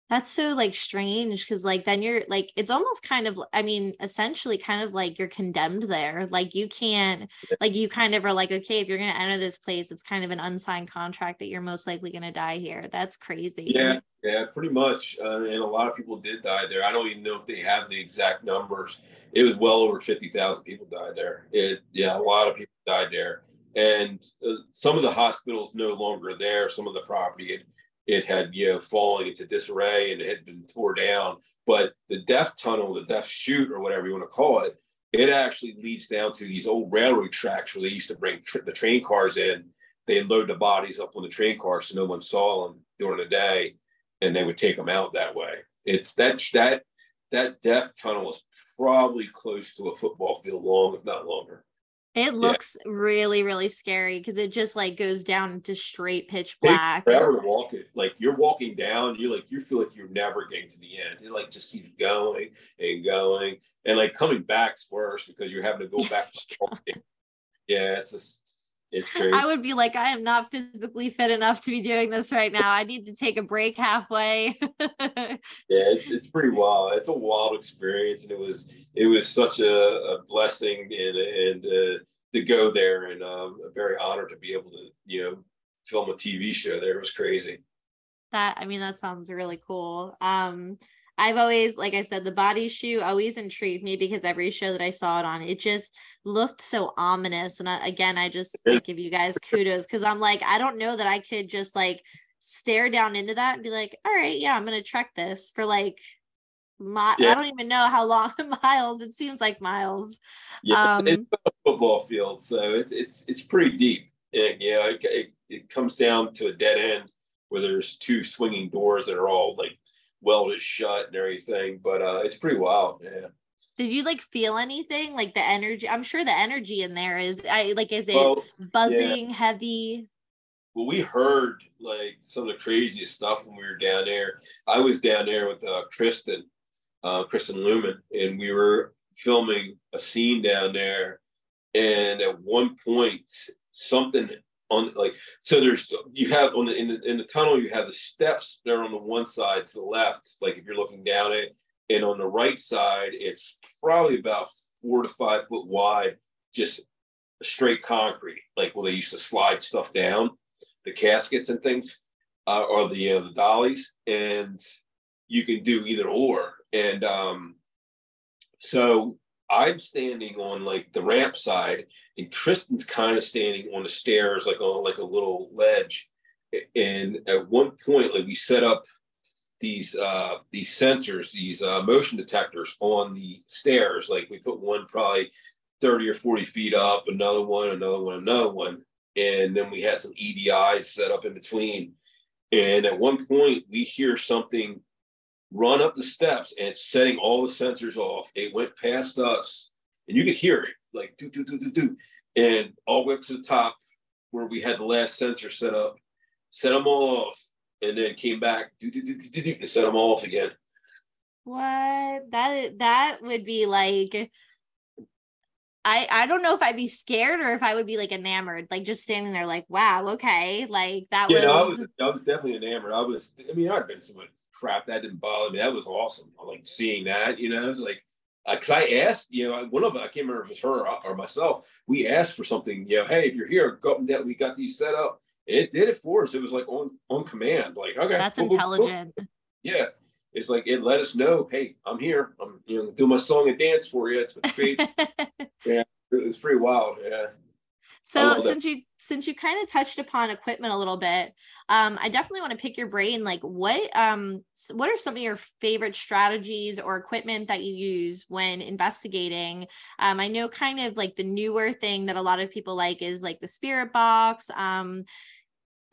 That's so like strange because like then you're like it's almost kind of I mean essentially kind of like you're condemned there like you can't like you kind of are like okay if you're gonna enter this place it's kind of an unsigned contract that you're most likely gonna die here that's crazy Yeah, yeah, pretty much. Uh, and a lot of people did die there. I don't even know if they have the exact numbers. It was well over 50,000 people died there. It, yeah, a lot of people died there. And uh, some of the hospitals no longer there. Some of the property, it, it had, you know, falling into disarray and it had been tore down. But the death tunnel, the death chute, or whatever you want to call it, it actually leads down to these old railroad tracks where they used to bring tr- the train cars in. They load the bodies up on the train car so no one saw them during the day and they would take them out that way. It's that that that death tunnel is probably close to a football field long, if not longer. it looks really really scary because it just like goes down into straight pitch black forever to walk it. Like you're walking down, you like you feel like you're never getting to the end. It like just keeps going and going, and like coming back's worse because you're having to go back. *laughs* yeah, it's just it's *laughs* crazy. I would be like, I am not physically fit enough to be doing this right now. I need to take a break halfway. *laughs* Yeah, it's, it's pretty wild. It's a wild experience, and it was it was such a, a blessing and and uh, to go there, and um, very honored to be able to you know film a TV show there. It was crazy. That I mean, that sounds really cool. Um, I've always, like I said, the body chute always intrigued me because every show that I saw it on, it just looked so ominous. And I, again, I just like, give you guys kudos because I'm like, I don't know that I could just like stare down into that and be like, all right, yeah, I'm gonna trek this for like my Yeah. I don't even know how long *laughs* miles. It seems like miles. Yeah, Um, it's a football field, so it's it's it's pretty deep. And yeah, it, it, it comes down to a dead end where there's two swinging doors that are all like welded shut and everything. But uh, it's pretty wild. Yeah. Did you like feel anything like the energy? I'm sure the energy in there is I like is it Well, buzzing heavy? well, we heard like some of the craziest stuff when we were down there. I was down there with uh, Kristen, uh, Kristen Luman, and we were filming a scene down there. And at one point, something on like so there's you have on the in the in the tunnel you have the steps there on the one side to the left, like if you're looking down it, and on the right side it's probably about four to five foot wide, just straight concrete, like where they used to slide stuff down the caskets and things, uh, or the uh, the dollies, and you can do either or. And um, so I'm standing on like the ramp side, and Kristen's kind of standing on the stairs, like on like a little ledge. And at one point, like we set up these uh these sensors, these uh, motion detectors on the stairs. Like we put one probably 30 or 40 feet up, another one, another one, another one. And then we had some EDIs set up in between. And at one point, we hear something run up the steps and setting all the sensors off. It went past us, and you could hear it like do, do, do, do, do. And all the way up to the top where we had the last sensor set up, set them all off, and then came back, do, do, do, do, do, and set them all off again. What that that would be like I I don't know if I'd be scared or if I would be like enamored, like just standing there like, wow, okay. Like that Yeah, no, I was, was I was definitely enamored. I was I mean, I've been some crap that didn't bother me. That was awesome. I like seeing that, you know, like uh, because I asked, you know, one of them, I can't remember if it was her or, myself. We asked for something, you know, hey, if you're here, go up and. We got these set up. It did it for us. It was like on on command. Like, okay, that's boom, boom, boom. intelligent. Yeah, it's like it let us know, hey, I'm here. I'm you know do my song and dance for you. It's great. *laughs* Yeah, it was pretty wild. Yeah. So since you since you kind of touched upon equipment a little bit, um, I definitely want to pick your brain. Like, what um, what are some of your favorite strategies or equipment that you use when investigating? Um, I know kind of like the newer thing that a lot of people like is like the spirit box.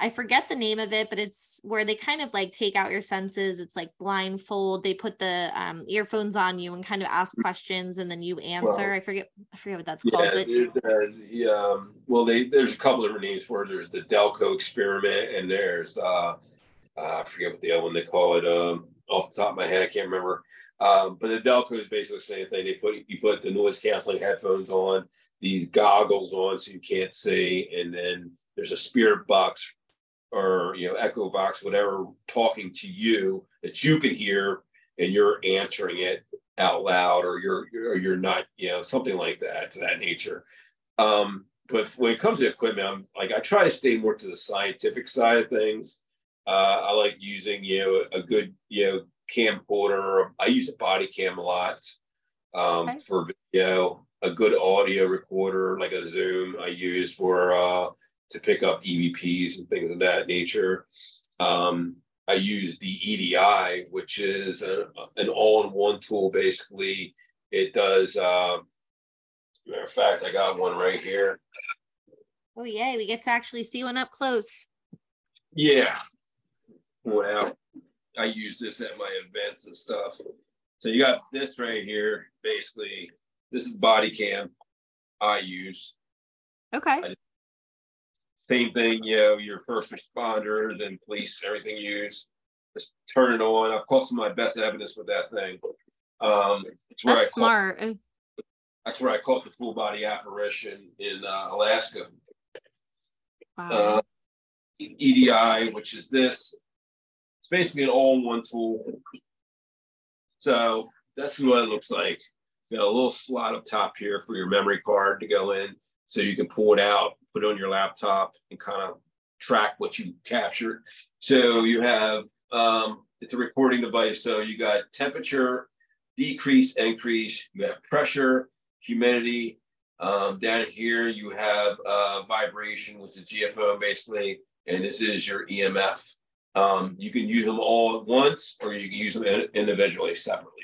I forget the name of it, but it's where they kind of like take out your senses. It's like blindfold. They put the um, earphones on you and kind of ask questions, and then you answer. Well, I forget. I forget what that's called. Yeah, But it- uh, the, um, well, they there's a couple different names for it. There's the Delco experiment, and there's uh, uh, I forget what the other one they call it. Um, off the top of my head, I can't remember. Um, but the Delco is basically the same thing. They put you put the noise canceling headphones on, these goggles on so you can't see, and then there's a spirit box or you know echo box, whatever, talking to you that you can hear, and you're answering it out loud, or you're or you're not, you know, something like that to that nature. Um, but when it comes to equipment, I'm like I try to stay more to the scientific side of things. Uh, I like using you know a good you know camcorder. I use a body cam a lot um, Okay. for video. A good audio recorder like a Zoom I use for uh, to pick up EVPs and things of that nature. Um, I use the EDI, which is a, an all-in-one tool. Basically, it does. Uh, matter of fact, I got one right here. Oh yay, we get to actually see one up close. Yeah. Well, I use this at my events and stuff. So you got this right here. Basically, this is body cam I use. Okay. Same thing, you know, your first responders and police, everything use. Just turn it on. I've caught some of my best evidence with that thing. Um, it's where That's I smart. Uh, that's where I caught the full body apparition in uh, Alaska. Wow. uh, EDI, which is this. It's basically an all-in-one tool. So that's what it looks like. It's got a little slot up top here for your memory card to go in, so you can pull it out, put on your laptop, and kind of track what you captured. So you have um, it's a recording device. So you got temperature, decrease, increase. You have pressure, humidity. Um, down here you have uh, vibration, which is GFO basically, and this is your EMF. Um, you can use them all at once, or you can use them individually, separately.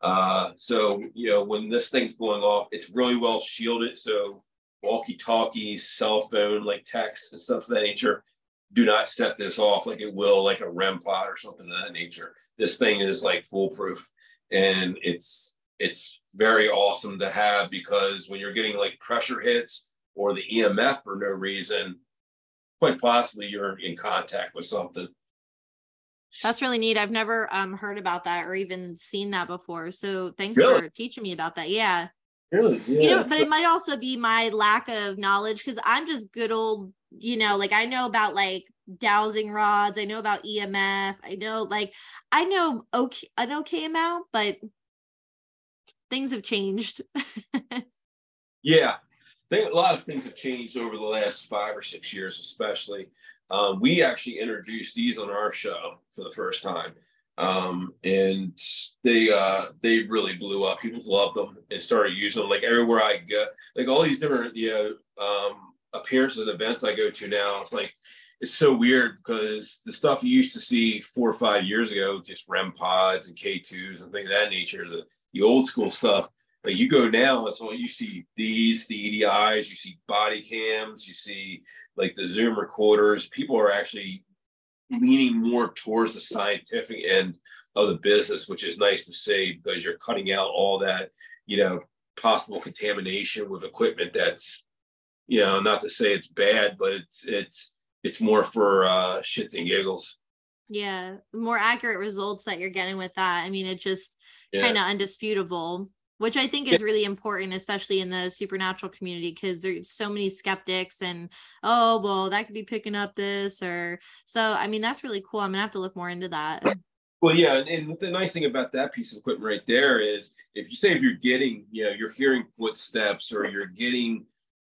Uh, so you know when this thing's going off, it's really well shielded. So walkie-talkies, cell phone, like text and stuff of that nature, do not set this off like it will like a REM pod or something of that nature. This thing is like foolproof, and it's it's very awesome to have because when you're getting like pressure hits or the EMF for no reason, quite possibly you're in contact with something. That's really neat. I've never um heard about that or even seen that before. So thanks Really? for teaching me about that. Yeah. Really? Yeah. you know, but it might also be my lack of knowledge because I'm just good old, you know, like I know about like dowsing rods, I know about EMF, I know like I know okay an okay amount, but things have changed. *laughs* Yeah, think a lot of things have changed over the last five or six years, especially. Um, we actually introduced these on our show for the first time, um, and they uh, they really blew up. People loved them and started using them. Like everywhere I go, like all these different you know um, appearances and events I go to now, it's like it's so weird because the stuff you used to see four or five years ago, just REM pods and K2s and things of that nature, the, the old school stuff. But you go now, it's all you see these, the EDIs, you see body cams, you see like the Zoom recorders. People are actually leaning more towards the scientific end of the business, which is nice to see because you're cutting out all that, you know, possible contamination with equipment that's, you know, not to say it's bad, but it's it's it's more for uh shits and giggles. yeah, more accurate results that you're getting with that. I mean, it just Yeah. kind of undisputable, which I think is really important, especially in the supernatural community, because there's so many skeptics and oh, well, that could be picking up this or so. I mean, that's really cool. I'm gonna have to look more into that. Well, yeah, and, and the nice thing about that piece of equipment right there is if you say if you're getting, you know, you're hearing footsteps or you're getting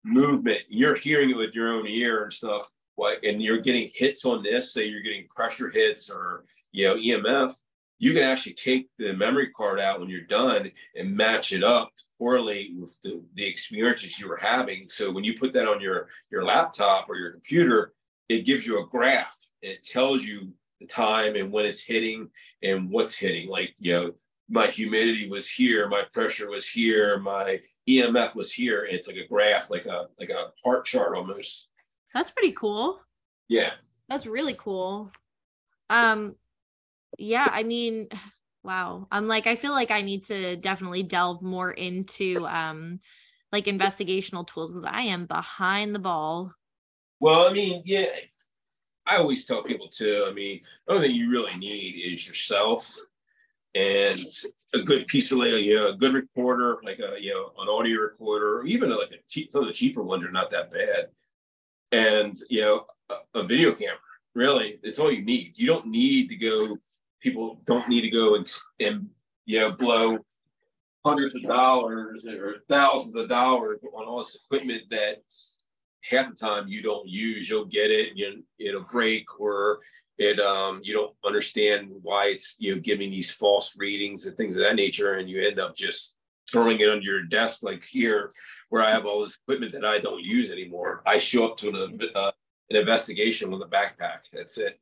movement, you're hearing it with your own ear and stuff, like, and you're getting hits on this, say you're getting pressure hits or you know EMF, you can actually take the memory card out when you're done and match it up to correlate with the, the experiences you were having. So when you put that on your your laptop or your computer, it gives you a graph. It tells you the time and when it's hitting and what's hitting. Like, you know, my humidity was here, my pressure was here, my EMF was here. And it's like a graph, like a like a heart chart almost. That's pretty cool. Yeah. That's really cool. Um yeah, I mean, *sighs* wow. I'm like I feel like I need to definitely delve more into um like investigational tools because I am behind the ball. Well, I mean, yeah. I always tell people too. I mean, the only thing you really need is yourself and a good piece of you know, a good recorder, like a you know an audio recorder, or even like a cheap, some of the cheaper ones are not that bad, and you know a, a video camera. Really, it's all you need. You don't need to go. People don't need to go and and you know blow hundreds of dollars or thousands of dollars on all this equipment that half the time you don't use. You'll get it, and you, it'll break, or it um you don't understand why it's you know giving these false readings and things of that nature, and you end up just throwing it under your desk like here where I have all this equipment that I don't use anymore. I show up to the uh, an investigation with a backpack. That's it.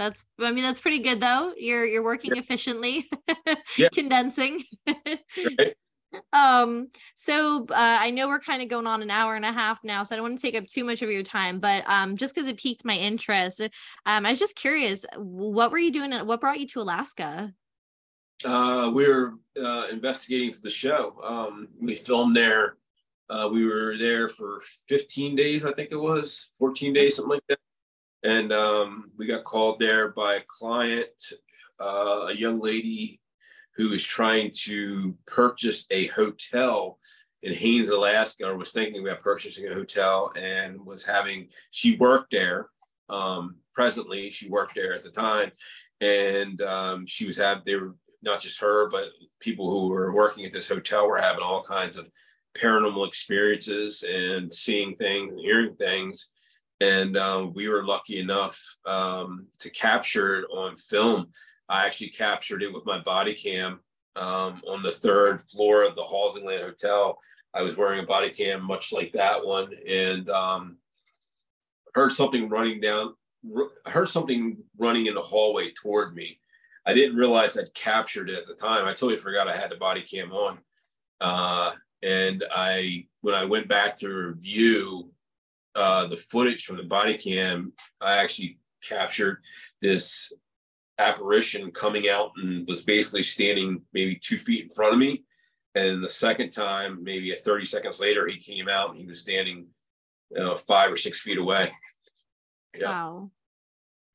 That's I mean that's pretty good though. You're you're working efficiently, *laughs* Yeah. condensing. Right? *laughs* um so uh, i know we're kind of going on an hour and a half now so i don't want to take up too much of your time but um just because it piqued my interest um i was just curious what were you doing what brought you to alaska Uh, we were uh, investigating for the show. Um, we filmed there. Uh, we were there for 15 days, I think it was 14 days, something like that. And um, we got called there by a client, uh, a young lady who was trying to purchase a hotel in Haines, Alaska, or was thinking about purchasing a hotel and was having, she worked there. Um, presently, she worked there at the time. And um, she was having, they were not just her, but people who were working at this hotel were having all kinds of paranormal experiences and seeing things and hearing things. And um, we were lucky enough um, to capture it on film. I actually captured it with my body cam um, on the third floor of the Halsingland Hotel. I was wearing a body cam, much like that one, and um, heard something running down. Heard something running in the hallway toward me. I didn't realize I'd captured it at the time. I totally forgot I had the body cam on. Uh, and I, when I went back to review uh, the footage from the body cam, I actually captured this apparition coming out and was basically standing maybe two feet in front of me. And the second time, maybe a 30 seconds later, he came out and he was standing you know, five or six feet away. *laughs* Yeah. Wow.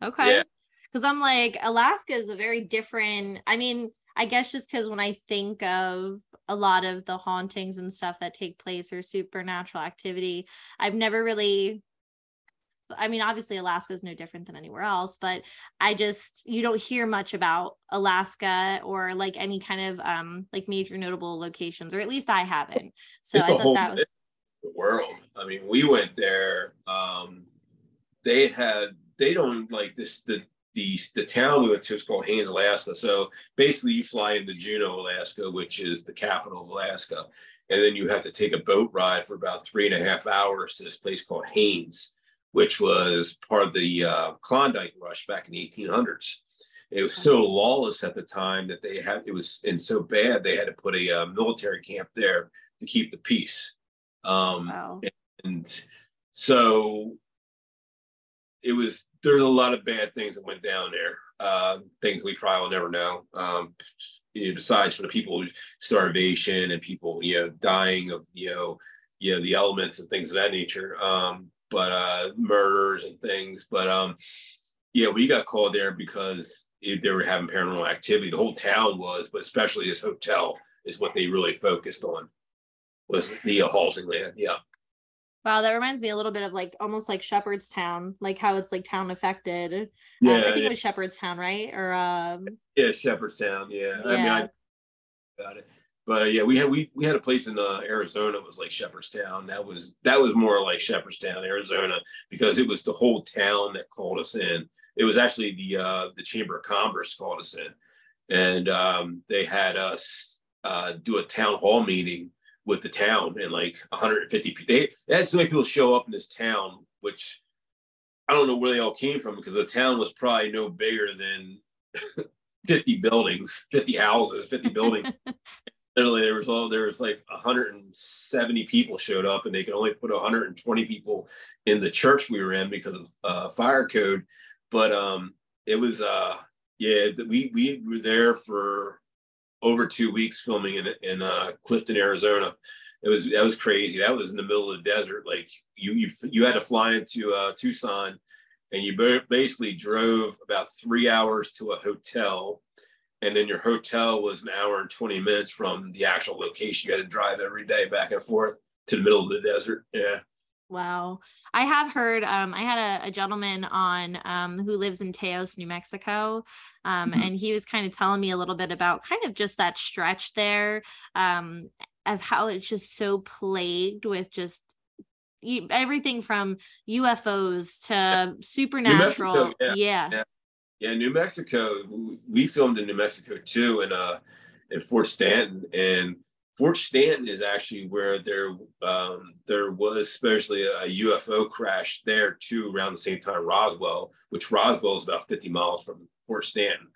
Okay. Because I'm like, Alaska is a very different, I mean, I guess just because when I think of a lot of the hauntings and stuff that take place or supernatural activity, I've never really I mean, obviously Alaska is no different than anywhere else, but I just you don't hear much about Alaska or like any kind of um like major notable locations, or at least I haven't. So it's I thought that was the world. I mean, we went there. Um they had they don't like this the the the town we went to is called Haines, Alaska. So basically, you fly into Juneau, Alaska, which is the capital of Alaska, and then you have to take a boat ride for about three and a half hours to this place called Haines, which was part of the uh, Klondike Rush back in the 1800s. It was so lawless at the time that they had it was and so bad they had to put a uh, military camp there to keep the peace. Um, wow. And so it was there's a lot of bad things that went down there. Uh, things we probably will never know. Um, you know, besides for the people starvation and people you know dying of you know you know the elements and things of that nature. Um, but uh, murders and things. But um, yeah, we got called there because it, they were having paranormal activity. The whole town was, but especially this hotel is what they really focused on was the uh, Halsingland. Yeah. Wow, that reminds me a little bit of like almost like Shepherdstown, like how it's like town affected. Yeah, um, I think yeah. it was Shepherdstown, right? Or um yeah, Shepherdstown. Yeah, yeah. I mean, I got it, but yeah, we had we we had a place in uh, Arizona was like Shepherdstown. That was that was more like Shepherdstown, Arizona, because it was the whole town that called us in. It was actually the uh, the Chamber of Commerce called us in, and um, they had us uh, do a town hall meeting with the town and like 150 people. They, had so many people show up in this town, which I don't know where they all came from because the town was probably no bigger than *laughs* 50 buildings, 50 houses, 50 buildings. *laughs* Literally, there was all there was like 170 people showed up, and they could only put 120 people in the church we were in because of uh, fire code. But um, it was uh, yeah, we we were there for over two weeks filming in in uh, Clifton, Arizona. It was that was crazy. That was in the middle of the desert. Like you you you had to fly into uh, Tucson, and you basically drove about three hours to a hotel, and then your hotel was an hour and twenty minutes from the actual location. You had to drive every day back and forth to the middle of the desert. Yeah. Wow. I have heard, um, I had a, a gentleman on um, who lives in Taos, New Mexico. Um, mm-hmm. And he was kind of telling me a little bit about kind of just that stretch there um, of how it's just so plagued with just everything from UFOs to supernatural. Mexico, yeah. Yeah. yeah. yeah. New Mexico. We filmed in New Mexico too, and uh, in Fort Stanton, and Fort Stanton is actually where there um, there was especially a UFO crash there too around the same time Roswell, which Roswell is about 50 miles from Fort Stanton,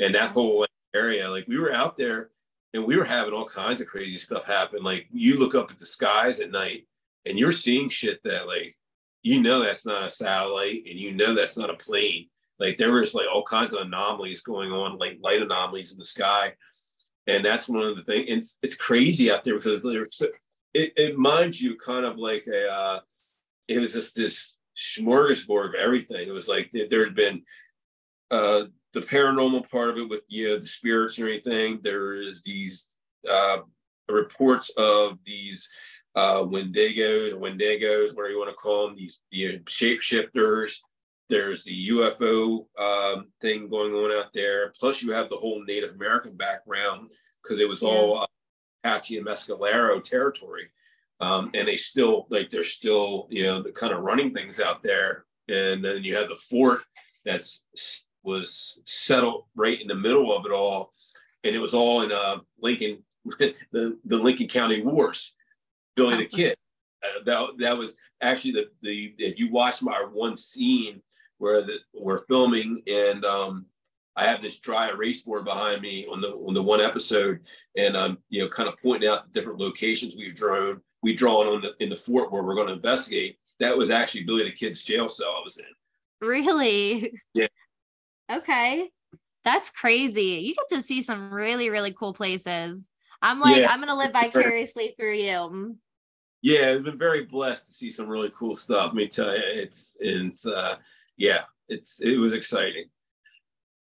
and that whole area. Like we were out there, and we were having all kinds of crazy stuff happen. Like you look up at the skies at night, and you're seeing shit that like you know that's not a satellite, and you know that's not a plane. Like there was like all kinds of anomalies going on, like light anomalies in the sky and that's one of the things. It's it's crazy out there because there's it, it minds you kind of like a uh, it was just this smorgasbord of everything. It was like there had been uh, the paranormal part of it with you know the spirits and everything. There is these uh, reports of these uh, Wendigos, Wendigos, whatever you want to call them, these you know, shapeshifters. There's the UFO um, thing going on out there. Plus, you have the whole Native American background because it was yeah. all uh, Apache and Mescalero territory. um, and they still like they're still you know the kind of running things out there. And then you have the fort that's was settled right in the middle of it all, and it was all in uh, Lincoln, *laughs* the the Lincoln County Wars. Billy the Kid. Uh, that that was actually the the if you watch my one scene where the, we're filming and um, I have this dry erase board behind me on the on the one episode, and I'm um, you know kind of pointing out the different locations we've drawn we drawn on the in the fort where we're going to investigate. That was actually Billy the Kid's jail cell I was in. Really? Yeah. Okay, that's crazy. You get to see some really really cool places. I'm like yeah. I'm gonna live vicariously through you. Yeah, I've been very blessed to see some really cool stuff. Let me tell you, it's it's uh yeah, it's it was exciting.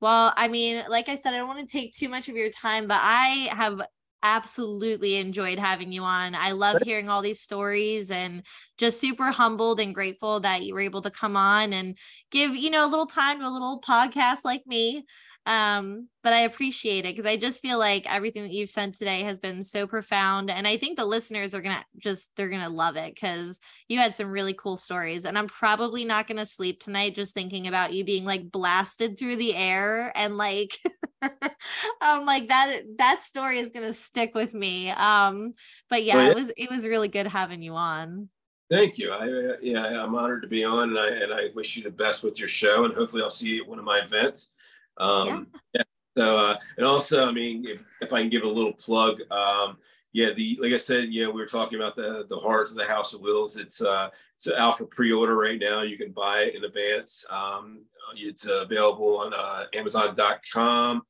Well, I mean, like I said, I don't want to take too much of your time, but I have absolutely enjoyed having you on. I love hearing all these stories and just super humbled and grateful that you were able to come on and give, you know, a little time to a little podcast like me um but i appreciate it because i just feel like everything that you've said today has been so profound and i think the listeners are gonna just they're gonna love it because you had some really cool stories and i'm probably not gonna sleep tonight just thinking about you being like blasted through the air and like *laughs* um like that that story is gonna stick with me um but yeah, well, yeah. it was it was really good having you on Thank you. I uh, yeah, I'm honored to be on, and I and I wish you the best with your show. And hopefully, I'll see you at one of my events. Um, yeah. yeah. So, uh, and also, I mean, if, if I can give a little plug, um, yeah, the like I said, yeah, we were talking about the the Horrors of the House of Wills. It's uh, it's out for pre-order right now. You can buy it in advance. Um, it's uh, available on uh, Amazon.com,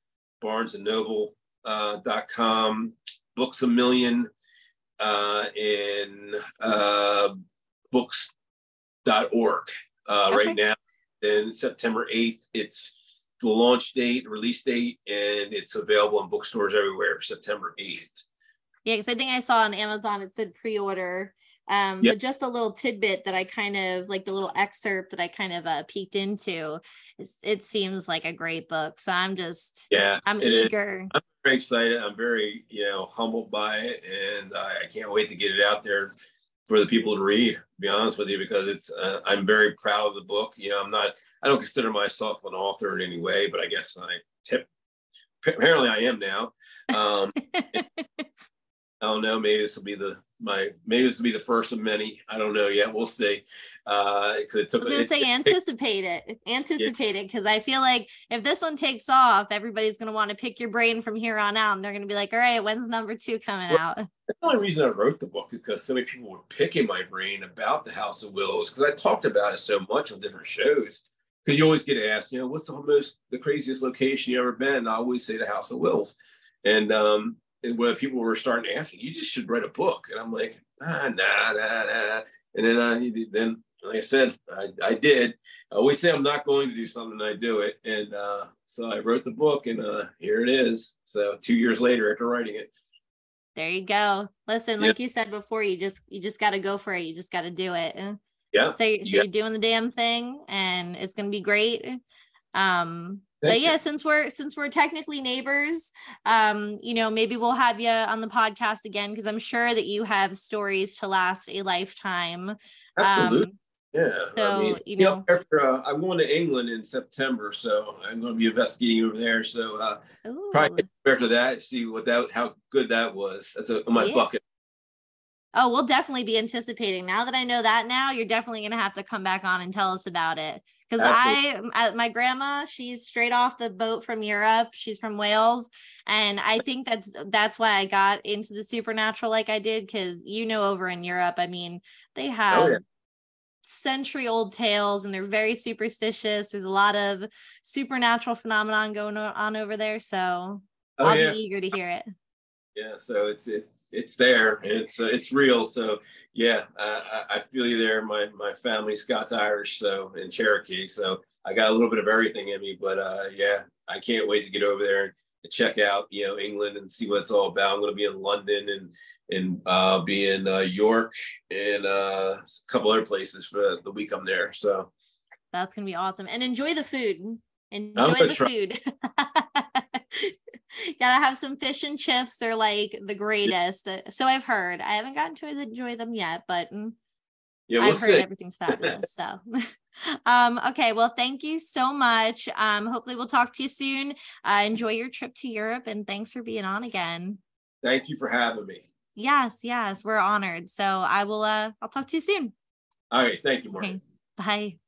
Barnes and Noble uh, .com, Books a Million, uh, in uh, books.org uh, okay. right now. Then September 8th, it's the launch date, release date, and it's available in bookstores everywhere September 8th. Yeah, because I think I saw on Amazon it said pre-order. Um, yep. but just a little tidbit that I kind of like the little excerpt that I kind of uh, peeked into. it seems like a great book, so I'm just yeah, I'm eager. Is. I'm very excited. I'm very you know humbled by it, and uh, I can't wait to get it out there for the people to read. To be honest with you, because it's uh, I'm very proud of the book. You know, I'm not I don't consider myself an author in any way, but I guess I tip. Apparently, I am now. Um, *laughs* I don't know. Maybe this will be the my maybe this will be the first of many. I don't know yet. We'll see. Uh, because it took. I was gonna it, say it, anticipate it, anticipate yeah. it, because I feel like if this one takes off, everybody's gonna want to pick your brain from here on out, and they're gonna be like, "All right, when's number two coming well, out?" *laughs* The only reason I wrote the book is because so many people were picking my brain about the House of Wills because I talked about it so much on different shows because you always get asked, you know, what's the most the craziest location you ever been? And I always say the House of Wills, and um, and where people were starting to ask me, you just should write a book, and I'm like, ah, nah, nah, nah. And then I then like I said, I, I did. I always say I'm not going to do something, I do it, and uh, so I wrote the book, and uh, here it is. So two years later, after writing it. There you go. Listen, like yeah. you said before, you just you just got to go for it. You just got to do it yeah so, so yeah. you're doing the damn thing and it's going to be great um Thank but yeah, you. since we're since we're technically neighbors, um, you know, maybe we'll have you on the podcast again because I'm sure that you have stories to last a lifetime. Absolutely. Um, yeah. So I mean, you know, after, uh, I'm going to England in September, so I'm going to be investigating over there. So uh, probably after that, see what that how good that was. That's a, on my yeah. bucket Oh, we'll definitely be anticipating. Now that I know that now, you're definitely going to have to come back on and tell us about it. Because I, uh, my grandma, she's straight off the boat from Europe. She's from Wales, and I think that's that's why I got into the supernatural like I did. Because you know, over in Europe, I mean, they oh, have oh, yeah. century old tales, and they're very superstitious. There's a lot of supernatural phenomenon going on over there, so oh, I'll yeah. be eager to hear it. Yeah, so it's it it's there. It's uh, it's real. So yeah, I, I feel you there. My my family Scots Irish, so in Cherokee. So I got a little bit of everything in me. But uh, yeah, I can't wait to get over there and check out you know England and see what it's all about. I'm going to be in London and and uh, be in uh, York and uh, a couple other places for the week I'm there. So that's going to be awesome. And enjoy the food. Enjoy the try. food. *laughs* *laughs* Gotta have some fish and chips. They're like the greatest. Uh, So I've heard. I haven't gotten to enjoy them yet, but mm, Yeah, we'll I've heard everything's *laughs* fabulous. So *laughs* um okay, well thank you so much. Um hopefully we'll talk to you soon. Uh enjoy your trip to Europe and thanks for being on again. Thank you for having me. Yes, yes, we're honored. So I will uh I'll talk to you soon. All right, thank you, Mark. Okay. Bye.